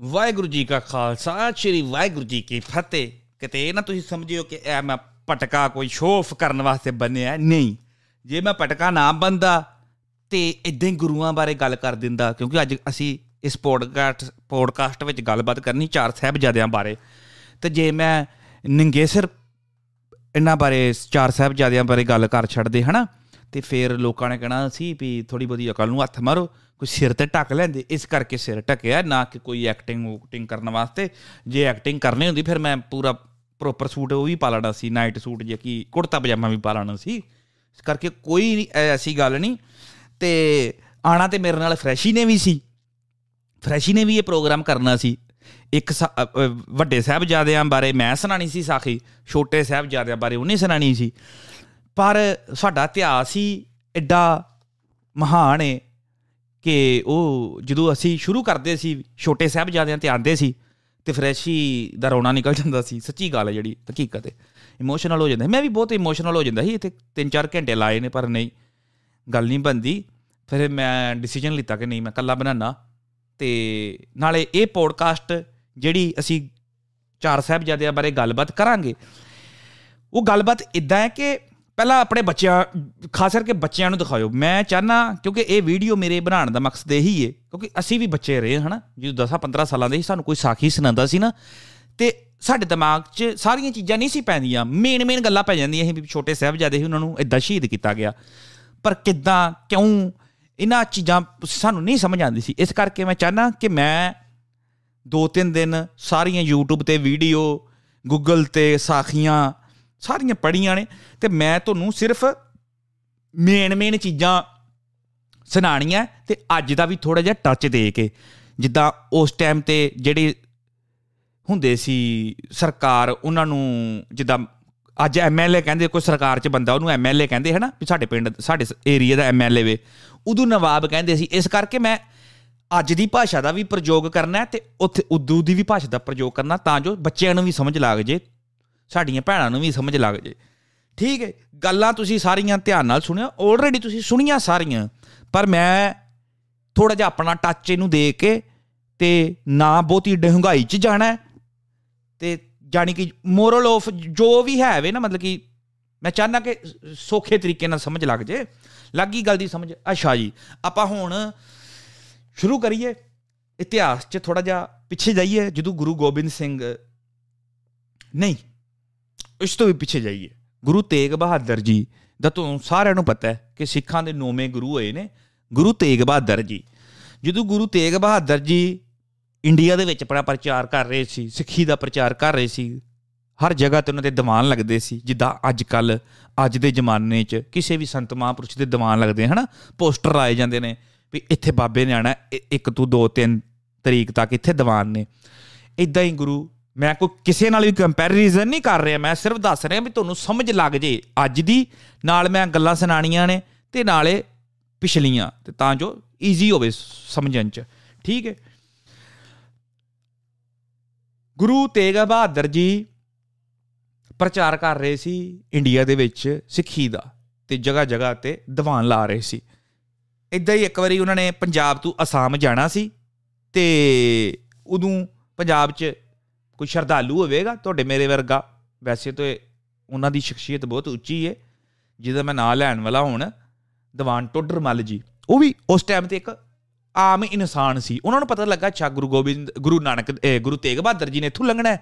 ਵਾਹਿਗੁਰੂ ਜੀ ਕਾ ਖਾਲਸਾ, ਸ੍ਰੀ ਵਾਹਿਗੁਰੂ ਜੀ ਕੀ ਫਤਿਹ। ਕਿਤੇ ਇਹ ਨਾ ਤੁਸੀਂ ਸਮਝਿਓ ਕਿ ਇਹ ਮੈਂ ਪਟਕਾ ਕੋਈ ਸ਼ੋਅ ਕਰਨ ਵਾਸਤੇ ਬਣਿਆ ਨਹੀਂ। ਜੇ ਮੈਂ ਪਟਕਾ ਨਾ ਬੰਦਾ ਤੇ ਇਦਾਂ ਹੀ ਗੁਰੂਆਂ ਬਾਰੇ ਗੱਲ ਕਰ ਦਿੰਦਾ, ਕਿਉਂਕਿ ਅੱਜ ਅਸੀਂ ਇਸ ਪੋਡਕਾਸਟ ਪੋਡਕਾਸਟ ਵਿੱਚ ਗੱਲਬਾਤ ਕਰਨੀ ਚਾਰ ਸਾਹਿਬਜ਼ਾਦਿਆਂ ਬਾਰੇ। ਤੇ ਜੇ ਮੈਂ ਨੰਗੇ ਸਿਰ ਇਹਨਾਂ ਬਾਰੇ ਚਾਰ ਸਾਹਿਬਜ਼ਾਦਿਆਂ ਬਾਰੇ ਗੱਲ ਕਰ ਛੱਡਦੇ, ਹਨਾ? ਤੇ ਫਿਰ ਲੋਕਾਂ ਨੇ ਕਹਿਣਾ ਸੀ ਵੀ ਥੋੜੀ ਬਹੁਤੀ ਅਕਲ ਨੂੰ ਹੱਥ ਮਾਰੋ, ਕੋਈ ਸਿਰ ਤੇ ਢੱਕ ਲੈਂਦੇ। ਇਸ ਕਰਕੇ ਸਿਰ ਢੱਕਿਆ, ਨਾ ਕਿ ਕੋਈ ਐਕਟਿੰਗ ਉਕਟਿੰਗ ਕਰਨ ਵਾਸਤੇ। ਜੇ ਐਕਟਿੰਗ ਕਰਨੀ ਹੁੰਦੀ, ਫਿਰ ਮੈਂ ਪੂਰਾ ਪ੍ਰੋਪਰ ਸੂਟ ਉਹ ਵੀ ਪਾ ਲੈਣਾ ਸੀ ਨਾਈਟ ਸੂਟ ਜੇ ਕੀ ਕੁੜਤਾ ਪਜਾਮਾ ਵੀ ਪਾ ਲੈਣਾ ਸੀ। ਇਸ ਕਰਕੇ ਕੋਈ ਐਸੀ ਗੱਲ ਨਹੀਂ ਤੇ ਆਣਾ ਤੇ ਮੇਰੇ ਨਾਲ ਫਰੈਸ਼ੀ ਨੇ ਵੀ ਸੀ। ਫਰੈਸ਼ੀ ਨੇ ਵੀ ਇਹ ਪ੍ਰੋਗਰਾਮ ਕਰਨਾ ਸੀ। ਇੱਕ ਵੱਡੇ ਸਾਹਿਬਜ਼ਾਦਿਆਂ ਬਾਰੇ ਮੈਂ ਸੁਣਾਣੀ ਸੀ ਸਾਖੀ, ਛੋਟੇ ਸਾਹਿਬਜ਼ਾਦਿਆਂ ਬਾਰੇ ਉਹਨੇ ਸੁਣਾਣੀ ਸੀ। ਪਰ ਸਾਡਾ ਇਤਿਹਾਸ ਹੀ ਐਡਾ ਮਹਾਨ ਹੈ ਕਿ ਉਹ ਜਦੋਂ ਅਸੀਂ ਸ਼ੁਰੂ ਕਰਦੇ ਸੀ, ਛੋਟੇ ਸਾਹਿਬਜ਼ਾਦਿਆਂ ਤੇ ਆਂਦੇ ਸੀ ਤੇ ਫਰੈਸ਼ੀ ਦਾ ਰੋਣਾ ਨਿਕਲ ਜਾਂਦਾ ਸੀ। ਸੱਚੀ ਗੱਲ ਹੈ ਜਿਹੜੀ, ਹਕੀਕਤ ਹੈ ਇਮੋਸ਼ਨਲ ਹੋ ਜਾਂਦਾ ਮੈਂ ਵੀ ਬਹੁਤ ਇਮੋਸ਼ਨਲ ਹੋ ਜਾਂਦਾ ਸੀ। ਇੱਥੇ 3-4 ਘੰਟੇ ਲਾਏ ਨੇ ਪਰ ਨਹੀਂ, ਗੱਲ ਨਹੀਂ ਬੰਦੀ ਫਿਰ ਮੈਂ ਡਿਸੀਜਨ ਲਿੱਤਾ ਕਿ ਨਹੀਂ, ਮੈਂ ਕੱਲਾ ਬਣਾਣਾ ਤੇ ਨਾਲੇ ਇਹ ਪੋਡਕਾਸਟ ਜਿਹੜੀ ਅਸੀਂ ਚਾਰ ਸਾਹਿਬਜ਼ਾਦਿਆਂ ਬਾਰੇ ਗੱਲਬਾਤ ਕਰਾਂਗੇ, ਉਹ ਗੱਲਬਾਤ ਇਦਾਂ ਹੈ ਕਿ ਪਹਿਲਾਂ ਆਪਣੇ ਬੱਚਿਆਂ, ਖਾਸ ਕਰਕੇ ਬੱਚਿਆਂ ਨੂੰ ਦਿਖਾਓ। ਮੈਂ ਚਾਹਨਾ ਕਿਉਂਕਿ ਇਹ ਵੀਡੀਓ ਮੇਰੇ ਬਣਾਉਣ ਦਾ ਮਕਸਦ ਇਹੀ ਹੈ ਕਿਉਂਕਿ ਅਸੀਂ ਵੀ ਬੱਚੇ ਰਹੇ ਹਨਾ? ਜਦੋਂ 10 15 ਸਾਲਾਂ ਦੇ ਸੀ, ਸਾਨੂੰ ਕੋਈ ਸਾਖੀ ਸੁਣਾਉਂਦਾ ਸੀ ਨਾ, ਤੇ ਸਾਡੇ ਦਿਮਾਗ 'ਚ ਸਾਰੀਆਂ ਚੀਜ਼ਾਂ ਨਹੀਂ ਸੀ ਪੈਂਦੀਆਂ। ਮੇਨ ਮੇਨ ਗੱਲਾਂ ਪੈ ਜਾਂਦੀਆਂ ਸੀ ਵੀ ਛੋਟੇ ਸਾਹਿਬਜ਼ਾਦੇ ਸੀ, ਉਹਨਾਂ ਨੂੰ ਇਦਾਂ ਸ਼ਹੀਦ ਕੀਤਾ ਗਿਆ। ਪਰ ਕਿੱਦਾਂ, ਕਿਉਂ, ਇਹਨਾਂ ਚੀਜ਼ਾਂ ਸਾਨੂੰ ਨਹੀਂ ਸਮਝ ਆਉਂਦੀ ਸੀ। ਇਸ ਕਰਕੇ ਮੈਂ ਚਾਹਨਾ ਕਿ ਮੈਂ ਦੋ ਤਿੰਨ ਦਿਨ ਸਾਰੀਆਂ YouTube ਤੇ ਵੀਡੀਓ Google ਤੇ ਸਾਖੀਆਂ ਸਾਰੀਆਂ ਪੜੀਆਂ ਨੇ ਤੇ ਮੈਂ ਤੁਹਾਨੂੰ ਸਿਰਫ ਮੇਨ ਮੇਨ ਚੀਜ਼ਾਂ ਸੁਣਾਣੀਆਂ ਤੇ ਅੱਜ ਦਾ ਵੀ ਥੋੜਾ ਜਿਹਾ ਟੱਚ ਦੇ ਕੇ, ਜਿੱਦਾਂ ਉਸ ਟਾਈਮ ਤੇ ਜਿਹੜੇ ਹੁੰਦੇ ਸੀ ਸਰਕਾਰ, ਉਹਨਾਂ ਨੂੰ ਜਿੱਦਾਂ ਅੱਜ ਐਮਐਲਏ ਕਹਿੰਦੇ, ਕੋਈ ਸਰਕਾਰ 'ਚ ਬੰਦਾ ਉਹਨੂੰ ਐਮਐਲਏ ਕਹਿੰਦੇ ਹਨਾ, ਵੀ ਸਾਡੇ ਪਿੰਡ, ਸਾਡੇ ਏਰੀਆ ਦਾ ਐਮਐਲਏ ਵੇ। ਉਦੋਂ ਨਵਾਬ ਕਹਿੰਦੇ ਸੀ, ਇਸ ਕਰਕੇ ਮੈਂ ਅੱਜ ਦੀ ਭਾਸ਼ਾ ਦਾ ਵੀ ਪ੍ਰਯੋਗ ਕਰਨਾ ਤੇ ਉੱਥੇ ਉਦੋਂ ਦੀ ਵੀ ਭਾਸ਼ਾ ਦਾ ਪ੍ਰਯੋਗ ਕਰਨਾ ਤਾਂ ਜੋ ਬੱਚਿਆਂ ਨੂੰ ਵੀ ਸਮਝ ਲੱਗ ਜੇ। ਸਾਡੀਆਂ ਭੈਣਾਂ ਨੂੰ ਵੀ ਸਮਝ ਲੱਗ ਜੇ। ਠੀਕ ਹੈ, ਗੱਲਾਂ ਤੁਸੀਂ ਸਾਰੀਆਂ ਧਿਆਨ ਨਾਲ ਸੁਣਿਆ ਆਲਰੇਡੀ ਤੁਸੀਂ ਸੁਣੀਆਂ ਸਾਰੀਆਂ, ਪਰ ਮੈਂ ਥੋੜਾ ਜਿਹਾ ਆਪਣਾ ਟੱਚ ਇਹਨੂੰ ਦੇ ਕੇ ਤੇ ਨਾ ਬਹੁਤੀ ਡਹੰਗਾਈ 'ਚ ਜਾਣਾ ਤੇ ਜਾਨੀ ਕਿ ਮੋਰਲ ਆਫ ਜੋ ਵੀ ਹੈ ਵੇ ਨਾ, ਮਤਲਬ ਕਿ ਮੈਂ ਚਾਹਨਾ ਕਿ ਸੋਖੇ ਤਰੀਕੇ ਨਾਲ ਸਮਝ ਲੱਗ ਜੇ। ਲੱਗੀ ਗੱਲ ਦੀ ਸਮਝ। ਅੱਛਾ ਜੀ, ਆਪਾਂ ਹੁਣ ਸ਼ੁਰੂ ਕਰੀਏ। ਇਤਿਹਾਸ 'ਚ ਥੋੜਾ ਜਿਹਾ ਪਿੱਛੇ ਜਾਈਏ, ਜਦੋਂ ਗੁਰੂ ਗੋਬਿੰਦ ਸਿੰਘ, ਨਹੀਂ ਇਸ ਤੋਂ ਵੀ ਪਿੱਛੇ ਜਾਈਏ। ਗੁਰੂ ਤੇਗ ਬਹਾਦਰ ਜੀ, ਦਾ ਤੁਹਾਨੂੰ ਸਾਰਿਆਂ ਨੂੰ ਪਤਾ ਹੈ ਕਿ ਸਿੱਖਾਂ ਦੇ ਨੌਵੇਂ ਗੁਰੂ ਹੋਏ ਨੇ, ਗੁਰੂ ਤੇਗ ਬਹਾਦਰ ਜੀ। ਜਦੋਂ ਗੁਰੂ ਤੇਗ ਬਹਾਦਰ ਜੀ ਇੰਡੀਆ ਦੇ ਵਿੱਚ ਆਪਣਾ ਪ੍ਰਚਾਰ ਕਰ ਰਹੇ ਸੀ, ਸਿੱਖੀ ਦਾ ਪ੍ਰਚਾਰ ਕਰ ਰਹੇ ਸੀ, ਹਰ ਜਗ੍ਹਾ ਤੇ ਉਹਨਾਂ ਦੇ ਦੀਵਾਨ ਲੱਗਦੇ ਸੀ, ਜਿੱਦਾਂ ਅੱਜ ਕੱਲ ਅੱਜ ਦੇ ਜ਼ਮਾਨੇ 'ਚ ਕਿਸੇ ਵੀ ਸੰਤ ਮਹਾਂਪੁਰਸ਼ ਦੇ ਦੀਵਾਨ ਲੱਗਦੇ ਹਨਾ? ਪੋਸਟਰ ਆਏ ਜਾਂਦੇ ਨੇ ਵੀ ਇੱਥੇ ਬਾਬੇ ਨੇ ਆਣਾ ਇੱਕ ਤੋਂ ਦੋ ਤਿੰਨ ਤਰੀਕ ਤੱਕ ਇੱਥੇ ਦੀਵਾਨ ਨੇ। ਇਦਾਂ ਹੀ ਗੁਰੂ ਮੈਂ ਕੋਈ ਕਿਸੇ ਨਾਲ ਵੀ ਕੰਪੈਰੀਜ਼ਨ ਨਹੀਂ ਕਰ ਰਿਹਾ, ਮੈਂ ਸਿਰਫ ਦੱਸ ਰਿਹਾ ਵੀ ਤੁਹਾਨੂੰ ਸਮਝ ਲੱਗ ਜੇ ਅੱਜ ਦੀ। ਨਾਲ ਮੈਂ ਗੱਲਾਂ ਸੁਣਾਣੀਆਂ ਨੇ ਤੇ ਨਾਲੇ ਪਿਛਲੀਆਂ, ਤੇ ਤਾਂ ਜੋ ਈਜ਼ੀ ਹੋਵੇ ਸਮਝਣ ਚ। ਠੀਕ ਹੈ? ਗੁਰੂ ਤੇਗ ਬਹਾਦਰ ਜੀ ਪ੍ਰਚਾਰ ਕਰ ਰਹੇ ਸੀ ਇੰਡੀਆ ਦੇ ਵਿੱਚ ਸਿੱਖੀ ਦਾ ਤੇ ਜਗ੍ਹਾ ਜਗ੍ਹਾ ਤੇ ਦੀਵਾਨ ਲਾ ਰਹੇ ਸੀ। ਇਦਾਂ ਹੀ ਇੱਕ ਵਾਰੀ ਉਹਨਾਂ ਨੇ ਪੰਜਾਬ ਤੋਂ ਅਸਾਮ ਜਾਣਾ ਸੀ ਤੇ ਉਦੋਂ ਪੰਜਾਬ 'ਚ ਕੋਈ ਸ਼ਰਧਾਲੂ ਹੋਵੇਗਾ ਤੁਹਾਡੇ ਮੇਰੇ ਵਰਗਾ? ਵੈਸੇ ਤਾਂ ਉਹਨਾਂ ਦੀ ਸ਼ਖਸੀਅਤ ਬਹੁਤ ਉੱਚੀ ਹੈ ਜਿਹਦਾ ਮੈਂ ਨਾਂ ਲੈਣ ਵਾਲਾ ਹੁਣ, ਦੀਵਾਨ ਟੋਡਰ ਮੱਲ ਜੀ। ਉਹ ਵੀ ਉਸ ਟਾਈਮ ਤੇ ਇੱਕ ਆਮ ਇਨਸਾਨ ਸੀ। ਉਹਨਾਂ ਨੂੰ ਪਤਾ ਲੱਗਾ ਅੱਛਾ, ਗੁਰੂ ਗੋਬਿੰਦ, ਗੁਰੂ ਨਾਨਕ ਗੁਰੂ ਤੇਗ ਬਹਾਦਰ ਜੀ ਨੇ ਇੱਥੋਂ ਲੰਘਣਾ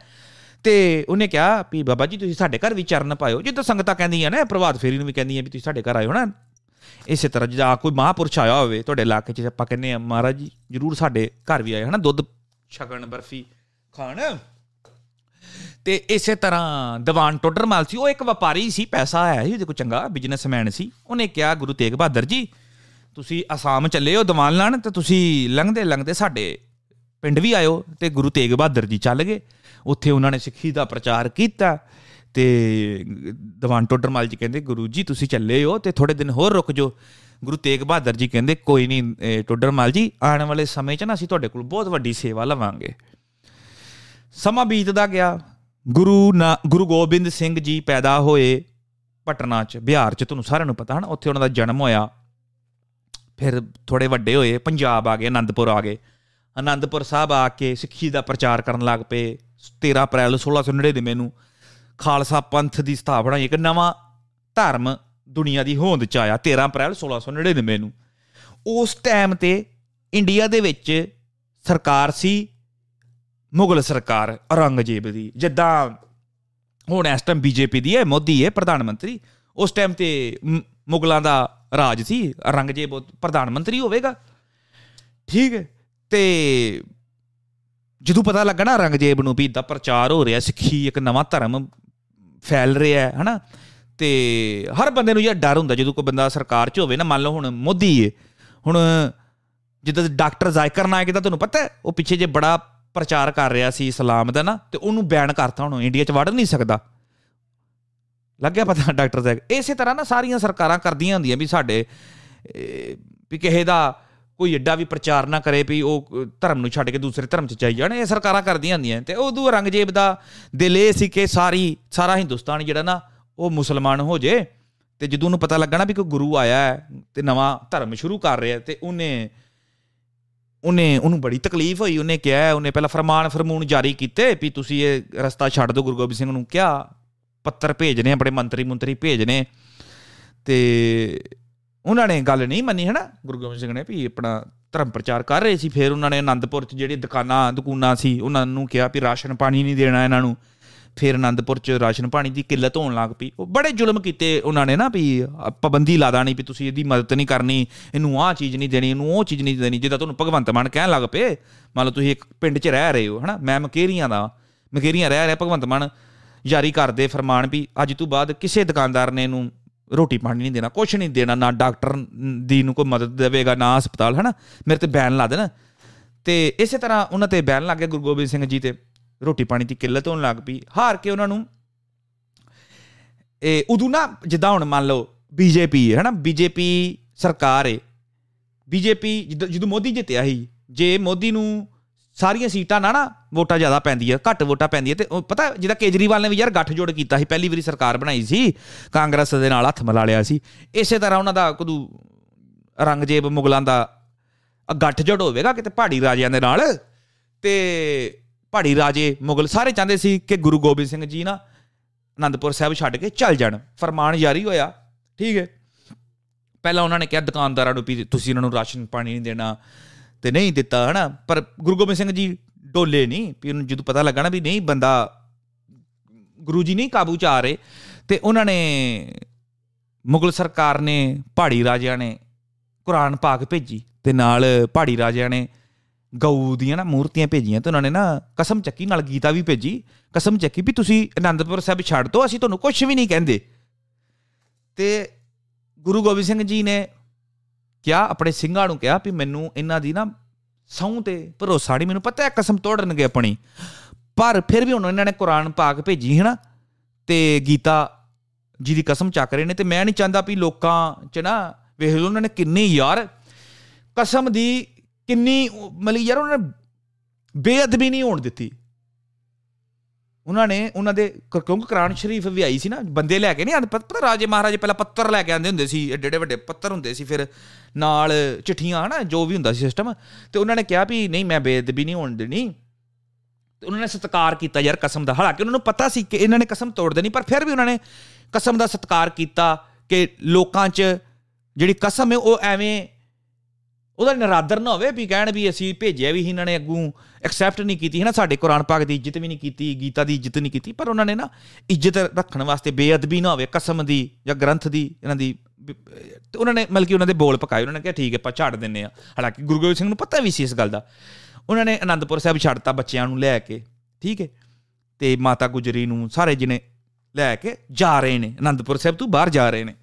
ਤੇ ਉਹਨੇ ਕਿਹਾ ਵੀ ਬਾਬਾ ਜੀ, ਤੁਸੀਂ ਸਾਡੇ ਘਰ ਵੀ ਚਰਨ ਪਾਇਓ। ਜਿੱਦਾਂ ਸੰਗਤਾਂ ਕਹਿੰਦੀਆਂ ਨੇ, ਪ੍ਰਭਾਤ ਫੇਰੀ ਨੂੰ ਵੀ ਕਹਿੰਦੀਆਂ ਵੀ ਤੁਸੀਂ ਸਾਡੇ ਘਰ ਆਇਓ ਨਾ। ਇਸੇ ਤਰ੍ਹਾਂ ਜਿਹਾ ਕੋਈ ਮਹਾਪੁਰਸ਼ ਆਇਆ ਹੋਵੇ, ਤੁਹਾਡੇ ਇਲਾਕੇ 'ਚ ਆਪਾਂ ਕਹਿੰਦੇ ਆ ਮਹਾਰਾਜ ਜੀ, ਜਰੂਰ ਸਾਡੇ ਘਰ ਵੀ ਆਏ ਹਨਾ? ਦੁੱਧ ਛਕਣ, ਬਰਫੀ ਖਾਣ। ਤੇ ਇਸੇ ਤਰ੍ਹਾਂ ਦੀਵਾਨ ਟੋਡਰਮਲ ਸੀ, ਉਹ ਇੱਕ ਵਪਾਰੀ ਸੀ, ਪੈਸਾ ਆਇਆ ਸੀ, ਉਹਦੇ ਕੋ ਚੰਗਾ ਬਿਜ਼ਨਸਮੈਨ ਸੀ। ਉਹਨੇ ਕਿਹਾ, ਗੁਰੂ ਤੇਗ ਬਹਾਦਰ ਜੀ, ਤੁਸੀਂ ਅਸਾਮ ਚੱਲੇ ਹੋ ਦੀਵਾਨ ਲਾਣ, ਤੇ ਤੁਸੀਂ ਲੰਘਦੇ ਲੰਘਦੇ ਸਾਡੇ ਪਿੰਡ ਵੀ ਆਇਓ। ਤੇ ਗੁਰੂ ਤੇਗ ਬਹਾਦਰ ਜੀ ਚੱਲ ਗਏ। ਉੱਥੇ ਉਹਨਾਂ ਨੇ ਸਿੱਖੀ ਦਾ ਪ੍ਰਚਾਰ ਕੀਤਾ ਤੇ ਦੀਵਾਨ ਟੋਡਰਮਲ ਜੀ ਕਹਿੰਦੇ, ਗੁਰੂ ਜੀ, ਤੁਸੀਂ ਚੱਲੇ ਹੋ ਤੇ ਥੋੜੇ ਦਿਨ ਹੋਰ ਰੁਕ ਜਾਓ। ਗੁਰੂ ਤੇਗ ਬਹਾਦਰ ਜੀ ਕਹਿੰਦੇ, ਕੋਈ ਨਹੀਂ ਟੋਡਰਮਲ ਜੀ, ਆਉਣ ਵਾਲੇ ਸਮੇਂ 'ਚ ਨਾ ਅਸੀਂ ਤੁਹਾਡੇ ਕੋਲ ਬਹੁਤ ਵੱਡੀ ਸੇਵਾ ਲਵਾਂਗੇ। ਸਮਾਂ ਬੀਤਦਾ ਗਿਆ। ਗੁਰੂ ਨਾ, ਗੁਰੂ ਗੋਬਿੰਦ ਸਿੰਘ ਜੀ ਪੈਦਾ ਹੋਏ ਪਟਨਾ 'ਚ, ਬਿਹਾਰ 'ਚ, ਤੁਹਾਨੂੰ ਸਾਰਿਆਂ ਨੂੰ ਪਤਾ ਹਨ, ਉੱਥੇ ਉਹਨਾਂ ਦਾ ਜਨਮ ਹੋਇਆ। ਫਿਰ ਥੋੜੇ ਵੱਡੇ ਹੋਏ, ਪੰਜਾਬ ਆ ਗਏ ਆਨੰਦਪੁਰ ਆ ਗਏ। ਆਨੰਦਪੁਰ ਸਾਹਿਬ ਆ ਕੇ ਸਿੱਖੀ ਦਾ ਪ੍ਰਚਾਰ ਕਰਨ ਲੱਗ ਪਏ। 13 ਅਪ੍ਰੈਲ 1699 ਨੂੰ ਖਾਲਸਾ ਪੰਥ ਦੀ ਸਥਾਪਨਾ, ਇੱਕ ਨਵਾਂ ਧਰਮ ਦੁਨੀਆ ਦੀ ਹੋਂਦ ਚ ਆਇਆ 13 ਅਪ੍ਰੈਲ 1699 ਨੂੰ। ਉਸ ਟਾਈਮ ਤੇ ਇੰਡੀਆ ਦੇ ਵਿੱਚ ਸਰਕਾਰ ਸੀ ਮੁਗਲ ਸਰਕਾਰ ਔਰੰਗਜ਼ੇਬ ਦੀ, ਜਿੱਦਾਂ ਹੁਣ ਇਸ ਟਾਈਮ ਬੀਜੇਪੀ ਦੀ ਹੈ, ਮੋਦੀ ਹੈ ਪ੍ਰਧਾਨ ਮੰਤਰੀ, ਉਸ ਟਾਈਮ ਤੇ ਮੁਗਲਾਂ ਦਾ ਰਾਜ ਸੀ, ਔਰੰਗਜ਼ੇਬ ਪ੍ਰਧਾਨ ਮੰਤਰੀ ਹੋਵੇਗਾ। ਠੀਕ ਹੈ, ਤੇ ਜਦੋਂ ਪਤਾ ਲੱਗਾ ਨਾ ਔਰੰਗਜ਼ੇਬ ਨੂੰ ਵੀ ਇਦਾਂ ਪ੍ਰਚਾਰ ਹੋ ਰਿਹਾ, ਸਿੱਖੀ ਇੱਕ ਨਵਾਂ ਧਰਮ ਫੈਲ ਰਿਹਾ ਹੈ, ਹਨਾ, ਤੇ ਹਰ ਬੰਦੇ ਨੂੰ ਇਹ ਡਰ ਹੁੰਦਾ, ਜਦੋਂ ਕੋਈ ਬੰਦਾ ਸਰਕਾਰ 'ਚ ਹੋਵੇ ਨਾ, ਮੰਨ ਲਓ ਹੁਣ ਮੋਦੀ ਹੈ, ਹੁਣ ਜਿੱਦਾਂ ਡਾਕਟਰ ਜ਼ਾਇਕਰ ਨਾਇਕ ਦਾ ਤੁਹਾਨੂੰ ਪਤਾ ਹੈ, ਉਹ ਪਿੱਛੇ ਜੇ ਬੜਾ ਪ੍ਰਚਾਰ ਕਰ ਰਿਹਾ ਸੀ ਇਸਲਾਮ ਦਾ ਨਾ, ਤੇ ਉਹਨੂੰ ਬੈਨ ਕਰਤਾ ਹੁਣ ਇੰਡੀਆ 'ਚ ਵੜ ਨਹੀਂ ਸਕਦਾ। ਲੱਗਿਆ ਪਤਾ ਡਾਕਟਰ ਜ਼ਾਇਕਰ ਇਸੇ ਤਰ੍ਹਾਂ ਨਾ ਸਾਰੀਆਂ ਸਰਕਾਰਾਂ ਕਰਦੀਆਂ ਹੁੰਦੀਆਂ ਵੀ ਸਾਡੇ ਵੀ ਕਿਸੇ ਦਾ ਕੋਈ ਐਡਾ ਵੀ ਪ੍ਰਚਾਰ ਨਾ ਕਰੇ ਵੀ ਉਹ ਧਰਮ ਨੂੰ ਛੱਡ ਕੇ ਦੂਸਰੇ ਧਰਮ 'ਚ ਜਾਈ ਜਾਣ। ਇਹ ਸਰਕਾਰਾਂ ਕਰਦੀਆਂ ਹੁੰਦੀਆਂ ਤੇ ਉਦੋਂ ਰੰਗਜੇਬ ਦਾ ਦਿਲ ਇਹ ਸੀ ਕਿ ਸਾਰੀ, ਸਾਰਾ ਹਿੰਦੁਸਤਾਨ ਜਿਹੜਾ ਨਾ, ਉਹ ਮੁਸਲਮਾਨ ਹੋ ਜੇ। ਤੇ ਜਦੋਂ ਉਹਨੂੰ ਪਤਾ ਲੱਗਾ ਨਾ ਵੀ ਕੋਈ ਗੁਰੂ ਆਇਆ ਹੈ, ਤੇ ਨਵਾਂ ਧਰਮ ਸ਼ੁਰੂ ਕਰ ਰਿਹਾ ਤੇ ਉਹਨੇ ਉਹਨੇ, ਉਹਨੂੰ ਬੜੀ ਤਕਲੀਫ ਹੋਈ, ਉਹਨੇ ਕਿਹਾ, ਉਹਨੇ ਪਹਿਲਾਂ ਫਰਮਾਨ ਫਰਮੂਨ ਜਾਰੀ ਕੀਤੇ ਵੀ ਤੁਸੀਂ ਇਹ ਰਸਤਾ ਛੱਡ ਦਿਓ, ਗੁਰੂ ਗੋਬਿੰਦ ਸਿੰਘ ਨੂੰ ਕਿਹਾ, ਪੱਤਰ ਭੇਜਨੇ ਬੜੇ ਮੰਤਰੀ ਮੰਤਰੀ ਭੇਜਨੇ ਤੇ ਉਹਨਾਂ ਨੇ ਗੱਲ ਨਹੀਂ ਮੰਨੀ, ਹਨਾ? ਗੁਰੂ ਗੋਬਿੰਦ ਸਿੰਘ ਨੇ ਵੀ ਆਪਣਾ ਧਰਮ ਪ੍ਰਚਾਰ ਕਰ ਰਹੇ ਸੀ, ਫਿਰ ਉਹਨਾਂ ਨੇ ਆਨੰਦਪੁਰ 'ਚ ਜਿਹੜੀ ਦੁਕਾਨਾਂ ਦੁਕਾਨਾਂ ਸੀ, ਉਹਨਾਂ ਨੂੰ ਕਿਹਾ ਵੀ ਰਾਸ਼ਨ ਪਾਣੀ ਨਹੀਂ ਦੇਣਾ ਇਹਨਾਂ ਨੂੰ। ਫਿਰ ਆਨੰਦਪੁਰ 'ਚ ਰਾਸ਼ਨ ਪਾਣੀ ਦੀ ਕਿੱਲਤ ਹੋਣ ਲੱਗ ਪਈ। ਉਹ ਬੜੇ ਜ਼ੁਲਮ ਕੀਤੇ ਉਹਨਾਂ ਨੇ ਨਾ ਵੀ ਪਾਬੰਦੀ ਲਾ ਦਾਣੀ ਵੀ ਤੁਸੀਂ ਇਹਦੀ ਮਦਦ ਨਹੀਂ ਕਰਨੀ, ਇਹਨੂੰ ਆਹ ਚੀਜ਼ ਨਹੀਂ ਦੇਣੀ, ਇਹਨੂੰ ਉਹ ਚੀਜ਼ ਨਹੀਂ ਦੇਣੀ ਜਿੱਦਾਂ ਤੁਹਾਨੂੰ ਭਗਵੰਤ ਮਾਨ ਕਹਿਣ ਲੱਗ ਪਏ, ਮੰਨ ਲਓ ਤੁਸੀਂ ਇੱਕ ਪਿੰਡ 'ਚ ਰਹਿ ਰਹੇ ਹੋ, ਹਨਾ? ਮੈਂ ਮਕੇਰੀਆਂ ਦਾ, ਮਕੇਰੀਆਂ ਰਹਿ ਰਿਹਾ, ਭਗਵੰਤ ਮਾਨ ਜਾਰੀ ਕਰਦੇ ਫਰਮਾਨ ਵੀ ਅੱਜ ਤੋਂ ਬਾਅਦ ਕਿਸੇ ਦੁਕਾਨਦਾਰ ਨੇ ਇਹਨੂੰ ਰੋਟੀ ਪਾਣੀ ਨਹੀਂ ਦੇਣਾ ਕੁਝ ਨਹੀਂ ਦੇਣਾ, ਨਾ ਡਾਕਟਰ ਦੀ ਨੂੰ ਕੋਈ ਮਦਦ ਦੇਵੇਗਾ, ਨਾ ਹਸਪਤਾਲ, ਹਨਾ? ਮੇਰੇ ਤੇ ਬੈਨ ਲਾ ਦੇਣਾ। ਤੇ ਇਸੇ ਤਰ੍ਹਾਂ ਉਹਨਾਂ ਤੇ ਬੈਨ ਲੱਗ ਗਿਆ ਗੁਰੂ ਗੋਬਿੰਦ ਸਿੰਘ ਜੀ ਤੇ। ਰੋਟੀ ਪਾਣੀ ਦੀ ਕਿੱਲਤ ਹੋਣ ਲੱਗ ਪਈ, ਹਾਰ ਕੇ ਉਹਨਾਂ ਨੂੰ, ਇਹ ਉਦੋਂ ਨਾ ਜਿੱਦਾਂ ਹੁਣ ਮੰਨ ਲਓ ਬੀਜੇਪੀ ਹੈ, ਹਨਾ, ਬੀਜੇਪੀ ਸਰਕਾਰ ਹੈ, ਬੀਜੇਪੀ ਜਦੋਂ ਮੋਦੀ ਜਿੱਤਿਆ ਸੀ, ਜੇ ਮੋਦੀ ਨੂੰ ਸਾਰੀਆਂ ਸੀਟਾਂ ਨਾ ਨਾ ਵੋਟਾਂ ਜ਼ਿਆਦਾ ਪੈਂਦੀਆਂ, ਘੱਟ ਵੋਟਾਂ ਪੈਂਦੀਆਂ ਤੇ ਪਤਾ ਜਿਹਦਾ ਕੇਜਰੀਵਾਲ ਨੇ ਵੀ ਯਾਰ ਗੱਠ ਜੋੜ ਕੀਤਾ ਸੀ, ਪਹਿਲੀ ਵਾਰੀ ਸਰਕਾਰ ਬਣਾਈ ਸੀ, ਕਾਂਗਰਸ ਦੇ ਨਾਲ ਹੱਥ ਮਿਲਾ ਲਿਆ ਸੀ, ਇਸੇ ਤਰ੍ਹਾਂ ਉਹਨਾਂ ਦਾ ਕਦੂ ਰੰਗਜੇਬ ਮੁਗਲਾਂ ਦਾ ਗੱਠ ਜੋੜ ਹੋਵੇਗਾ ਕਿਤੇ ਪਹਾੜੀ ਰਾਜਿਆਂ ਦੇ ਨਾਲ ਤੇ ਪਹਾੜੀ ਰਾਜੇ ਮੁਗਲ ਸਾਰੇ ਚਾਹੁੰਦੇ ਸੀ ਕਿ ਗੁਰੂ ਗੋਬਿੰਦ ਸਿੰਘ ਜੀ ਨਾ ਅਨੰਦਪੁਰ ਸਾਹਿਬ ਛੱਡ ਕੇ ਚੱਲ ਜਾਣ। ਫਰਮਾਨ ਜਾਰੀ ਹੋਇਆ। ਠੀਕ ਹੈ। ਪਹਿਲਾਂ ਉਹਨਾਂ ਨੇ ਕਿਹਾ, ਦੁਕਾਨਦਾਰਾਂ ਨੂੰ ਵੀ ਤੁਸੀਂ ਇਹਨਾਂ ਨੂੰ ਰਾਸ਼ਨ ਪਾਣੀ ਨਹੀਂ ਦੇਣਾ ਤੇ ਨਹੀਂ ਦਿੱਤਾ, ਹਨਾ। ਪਰ ਗੁਰੂ ਗੋਬਿੰਦ ਸਿੰਘ ਜੀ ਡੋਲੇ ਨਹੀਂ, ਵੀ ਉਹਨੂੰ ਜਦੋਂ ਪਤਾ ਲੱਗਾ ਨਾ ਵੀ ਨਹੀਂ, ਬੰਦਾ ਗੁਰੂ ਜੀ ਨਹੀਂ ਕਾਬੂ ਚ ਆ ਰਹੇ, ਤੇ ਉਹਨਾਂ ਨੇ ਮੁਗਲ ਸਰਕਾਰ ਨੇ, ਪਹਾੜੀ ਰਾਜਿਆਂ ਨੇ ਕੁਰਾਨ ਪਾਕ ਭੇਜੀ ਤੇ ਨਾਲ ਪਹਾੜੀ ਰਾਜਿਆਂ ਨੇ ਗਊ ਦੀਆਂ ਨਾ ਮੂਰਤੀਆਂ ਭੇਜੀਆਂ ਤੇ ਉਹਨਾਂ ਨੇ ਨਾ ਕਸਮ ਚੱਕੀ ਨਾਲ ਗੀਤਾ ਵੀ ਭੇਜੀ, ਕਸਮ ਚੱਕੀ ਵੀ ਤੁਸੀਂ ਅਨੰਦਪੁਰ ਸਾਹਿਬ ਛੱਡ ਦੋ, ਅਸੀਂ ਤੁਹਾਨੂੰ ਕੁਝ ਵੀ ਨਹੀਂ ਕਹਿੰਦੇ। ਤੇ ਗੁਰੂ ਗੋਬਿੰਦ ਸਿੰਘ ਜੀ ਨੇ ਕਿਹਾ, ਆਪਣੇ ਸਿੰਘਾਂ ਨੂੰ ਕਿਹਾ ਵੀ ਮੈਨੂੰ ਇਹਨਾਂ ਦੀ ਨਾ ਸੌਂ ਤੇ ਭਰੋਸਾ ਨਹੀਂ, ਮੈਨੂੰ ਪਤਾ ਹੈ ਕਸਮ ਤੋੜਨਗੇ ਆਪਣੀ, ਪਰ ਫਿਰ ਵੀ ਹੁਣ ਇਹਨਾਂ ਨੇ ਕੁਰਾਨ ਪਾਕ ਭੇਜੀ ਹੈ ਨਾ, ਤੇ ਗੀਤਾ ਜੀ ਦੀ ਕਸਮ ਚੱਕ ਰਹੇ ਨੇ, ਤੇ ਮੈਂ ਨਹੀਂ ਚਾਹੁੰਦਾ ਵੀ ਲੋਕਾਂ 'ਚ ਨਾ, ਵੇਖ ਲਓ ਉਹਨਾਂ ਨੇ ਕਿੰਨੀ ਯਾਰ, ਕਸਮ ਦੀ ਕਿੰਨੀ, ਮਤਲਬ ਯਾਰ ਉਹਨਾਂ ਨੇ ਬੇਅਦਬੀ ਨਹੀਂ ਹੋਣ ਦਿੱਤੀ। ਉਹਨਾਂ ਨੇ ਉਹਨਾਂ ਦੇ ਕਿਉਂਕਿ ਕੁਰਾਨ ਸ਼ਰੀਫ ਵੀ ਆਈ ਸੀ ਨਾ, ਬੰਦੇ ਲੈ ਕੇ ਨਹੀਂ ਆਂਦੇ ਪਤਾ ਰਾਜੇ ਮਹਾਰਾਜੇ ਪਹਿਲਾਂ ਪੱਤਰ ਲੈ ਕੇ ਆਂਦੇ ਹੁੰਦੇ ਸੀ, ਏਡੇ ਏਡੇ ਵੱਡੇ ਪੱਤਰ ਹੁੰਦੇ ਸੀ, ਫਿਰ ਨਾਲ ਚਿੱਠੀਆਂ ਹਨਾ, ਜੋ ਵੀ ਹੁੰਦਾ ਸੀ ਸਿਸਟਮ ਤੇ ਉਹਨਾਂ ਨੇ ਕਿਹਾ ਵੀ ਨਹੀਂ, ਮੈਂ ਬੇਅਦਬੀ ਨਹੀਂ ਹੋਣ ਦੇਣੀ। ਤੇ ਉਹਨਾਂ ਨੇ ਸਤਕਾਰ ਕੀਤਾ ਯਾਰ ਕਸਮ ਦਾ, ਹਾਲਾਂਕਿ ਉਹਨਾਂ ਨੂੰ ਪਤਾ ਸੀ ਕਿ ਇਹਨਾਂ ਨੇ ਕਸਮ ਤੋੜ ਦੇਣੀ ਪਰ ਫਿਰ ਵੀ ਉਹਨਾਂ ਨੇ ਕਸਮ ਦਾ ਸਤਕਾਰ ਕੀਤਾ ਕਿ ਲੋਕਾਂ 'ਚ ਜਿਹੜੀ ਕਸਮ ਹੈ, ਉਹ ਐਵੇਂ ਉਹਦਾ ਨਰਾਦਰ ਨਾ ਹੋਵੇ ਵੀ ਕਹਿਣ ਵੀ ਅਸੀਂ ਭੇਜਿਆ ਵੀ ਇਹਨਾਂ ਨੇ ਅੱਗੂ ਐਕਸੈਪਟ ਨਹੀਂ ਕੀਤੀ ਹੈ ਨਾ ਸਾਡੇ ਕੁਰਾਨ ਪਾਕ ਦੀ ਇੱਜ਼ਤ ਵੀ ਨਹੀਂ ਕੀਤੀ, ਗੀਤਾ ਦੀ ਇੱਜ਼ਤ ਨਹੀਂ ਕੀਤੀ, ਪਰ ਉਹਨਾਂ ਨੇ ਨਾ ਇੱਜ਼ਤ ਰੱਖਣ ਵਾਸਤੇ ਬੇਅਦਬੀ ਨਾ ਹੋਵੇ, ਕਸਮ ਦੀ ਜਾਂ ਗ੍ਰੰਥ ਦੀ, ਇਹਨਾਂ ਦੀ ਤੇ ਉਹਨਾਂ ਨੇ ਮਲਕੀ ਉਹਨਾਂ ਦੇ ਬੋਲ ਪਕਾਏ, ਉਹਨਾਂ ਨੇ ਕਿਹਾ ਠੀਕ ਹੈ, ਆਪਾਂ ਛੱਡ ਦਿੰਨੇ ਆ ਹਾਲਾਂਕਿ ਗੁਰੂ ਗੋਬਿੰਦ ਸਿੰਘ ਨੂੰ ਪਤਾ ਵੀ ਸੀ ਇਸ ਗੱਲ ਦਾ। ਉਹਨਾਂ ਨੇ ਅਨੰਦਪੁਰ ਸਾਹਿਬ ਛੱਡਤਾ ਬੱਚਿਆਂ ਨੂੰ ਲੈ ਕੇ, ਠੀਕ ਹੈ, ਤੇ ਮਾਤਾ ਗੁਜਰੀ ਨੂੰ ਸਾਰੇ ਜਿਹਨੇ ਲੈ ਕੇ ਜਾ ਰਹੇ ਨੇ, ਅਨੰਦਪੁਰ ਸਾਹਿਬ ਤੋਂ ਬਾਹਰ ਜਾ ਰਹੇ ਨੇ।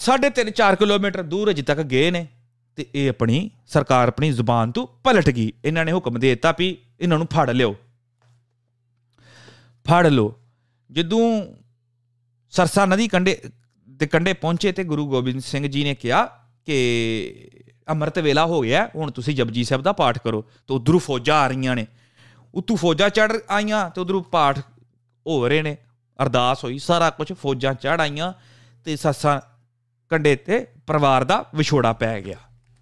ਸਾਢੇ 3 4 ਕਿਲੋਮੀਟਰ ਦੂਰ ਅਜੇ ਤੱਕ ਗਏ ਨੇ। ਤੇ ਇਹ ਆਪਣੀ ਸਰਕਾਰ ਆਪਣੀ ਜ਼ੁਬਾਨ ਤੋਂ ਪਲਟ ਗਈ। ਇਹਨਾਂ ਨੇ ਹੁਕਮ ਦੇ ਦਿੱਤਾ ਵੀ ਇਹਨਾਂ ਨੂੰ ਫੜ ਲਿਓ। ਫੜ ਲਓ। ਜਦੋਂ ਸਰਸਾ ਨਦੀ ਕੰਡੇ ਦੇ ਕੰਡੇ ਪਹੁੰਚੇ ਤੇ ਗੁਰੂ ਗੋਬਿੰਦ ਸਿੰਘ ਜੀ ਨੇ ਕਿਹਾ ਕਿ ਅੰਮ੍ਰਿਤ ਵੇਲਾ ਹੋ ਗਿਆ, ਹੁਣ ਤੁਸੀਂ ਜਪਜੀ ਸਾਹਿਬ ਦਾ ਪਾਠ ਕਰੋ। ਤੇ ਉਧਰੋਂ ਫੌਜਾਂ ਆ ਰਹੀਆਂ ਨੇ। ਉਤੋਂ ਫੌਜਾਂ ਚੜ ਆਈਆਂ ਤੇ ਉਧਰੋਂ ਪਾਠ ਹੋ ਰਹੇ ਨੇ। ਅਰਦਾਸ ਹੋਈ, ਸਾਰਾ ਕੁਝ ਫੌਜਾਂ ਚੜ ਆਈਆਂ ਤੇ ਸੱਸਾ ਕੰਡੇ ਤੇ ਪਰਿਵਾਰ ਦਾ ਵਿਛੋੜਾ ਪੈ ਗਿਆ।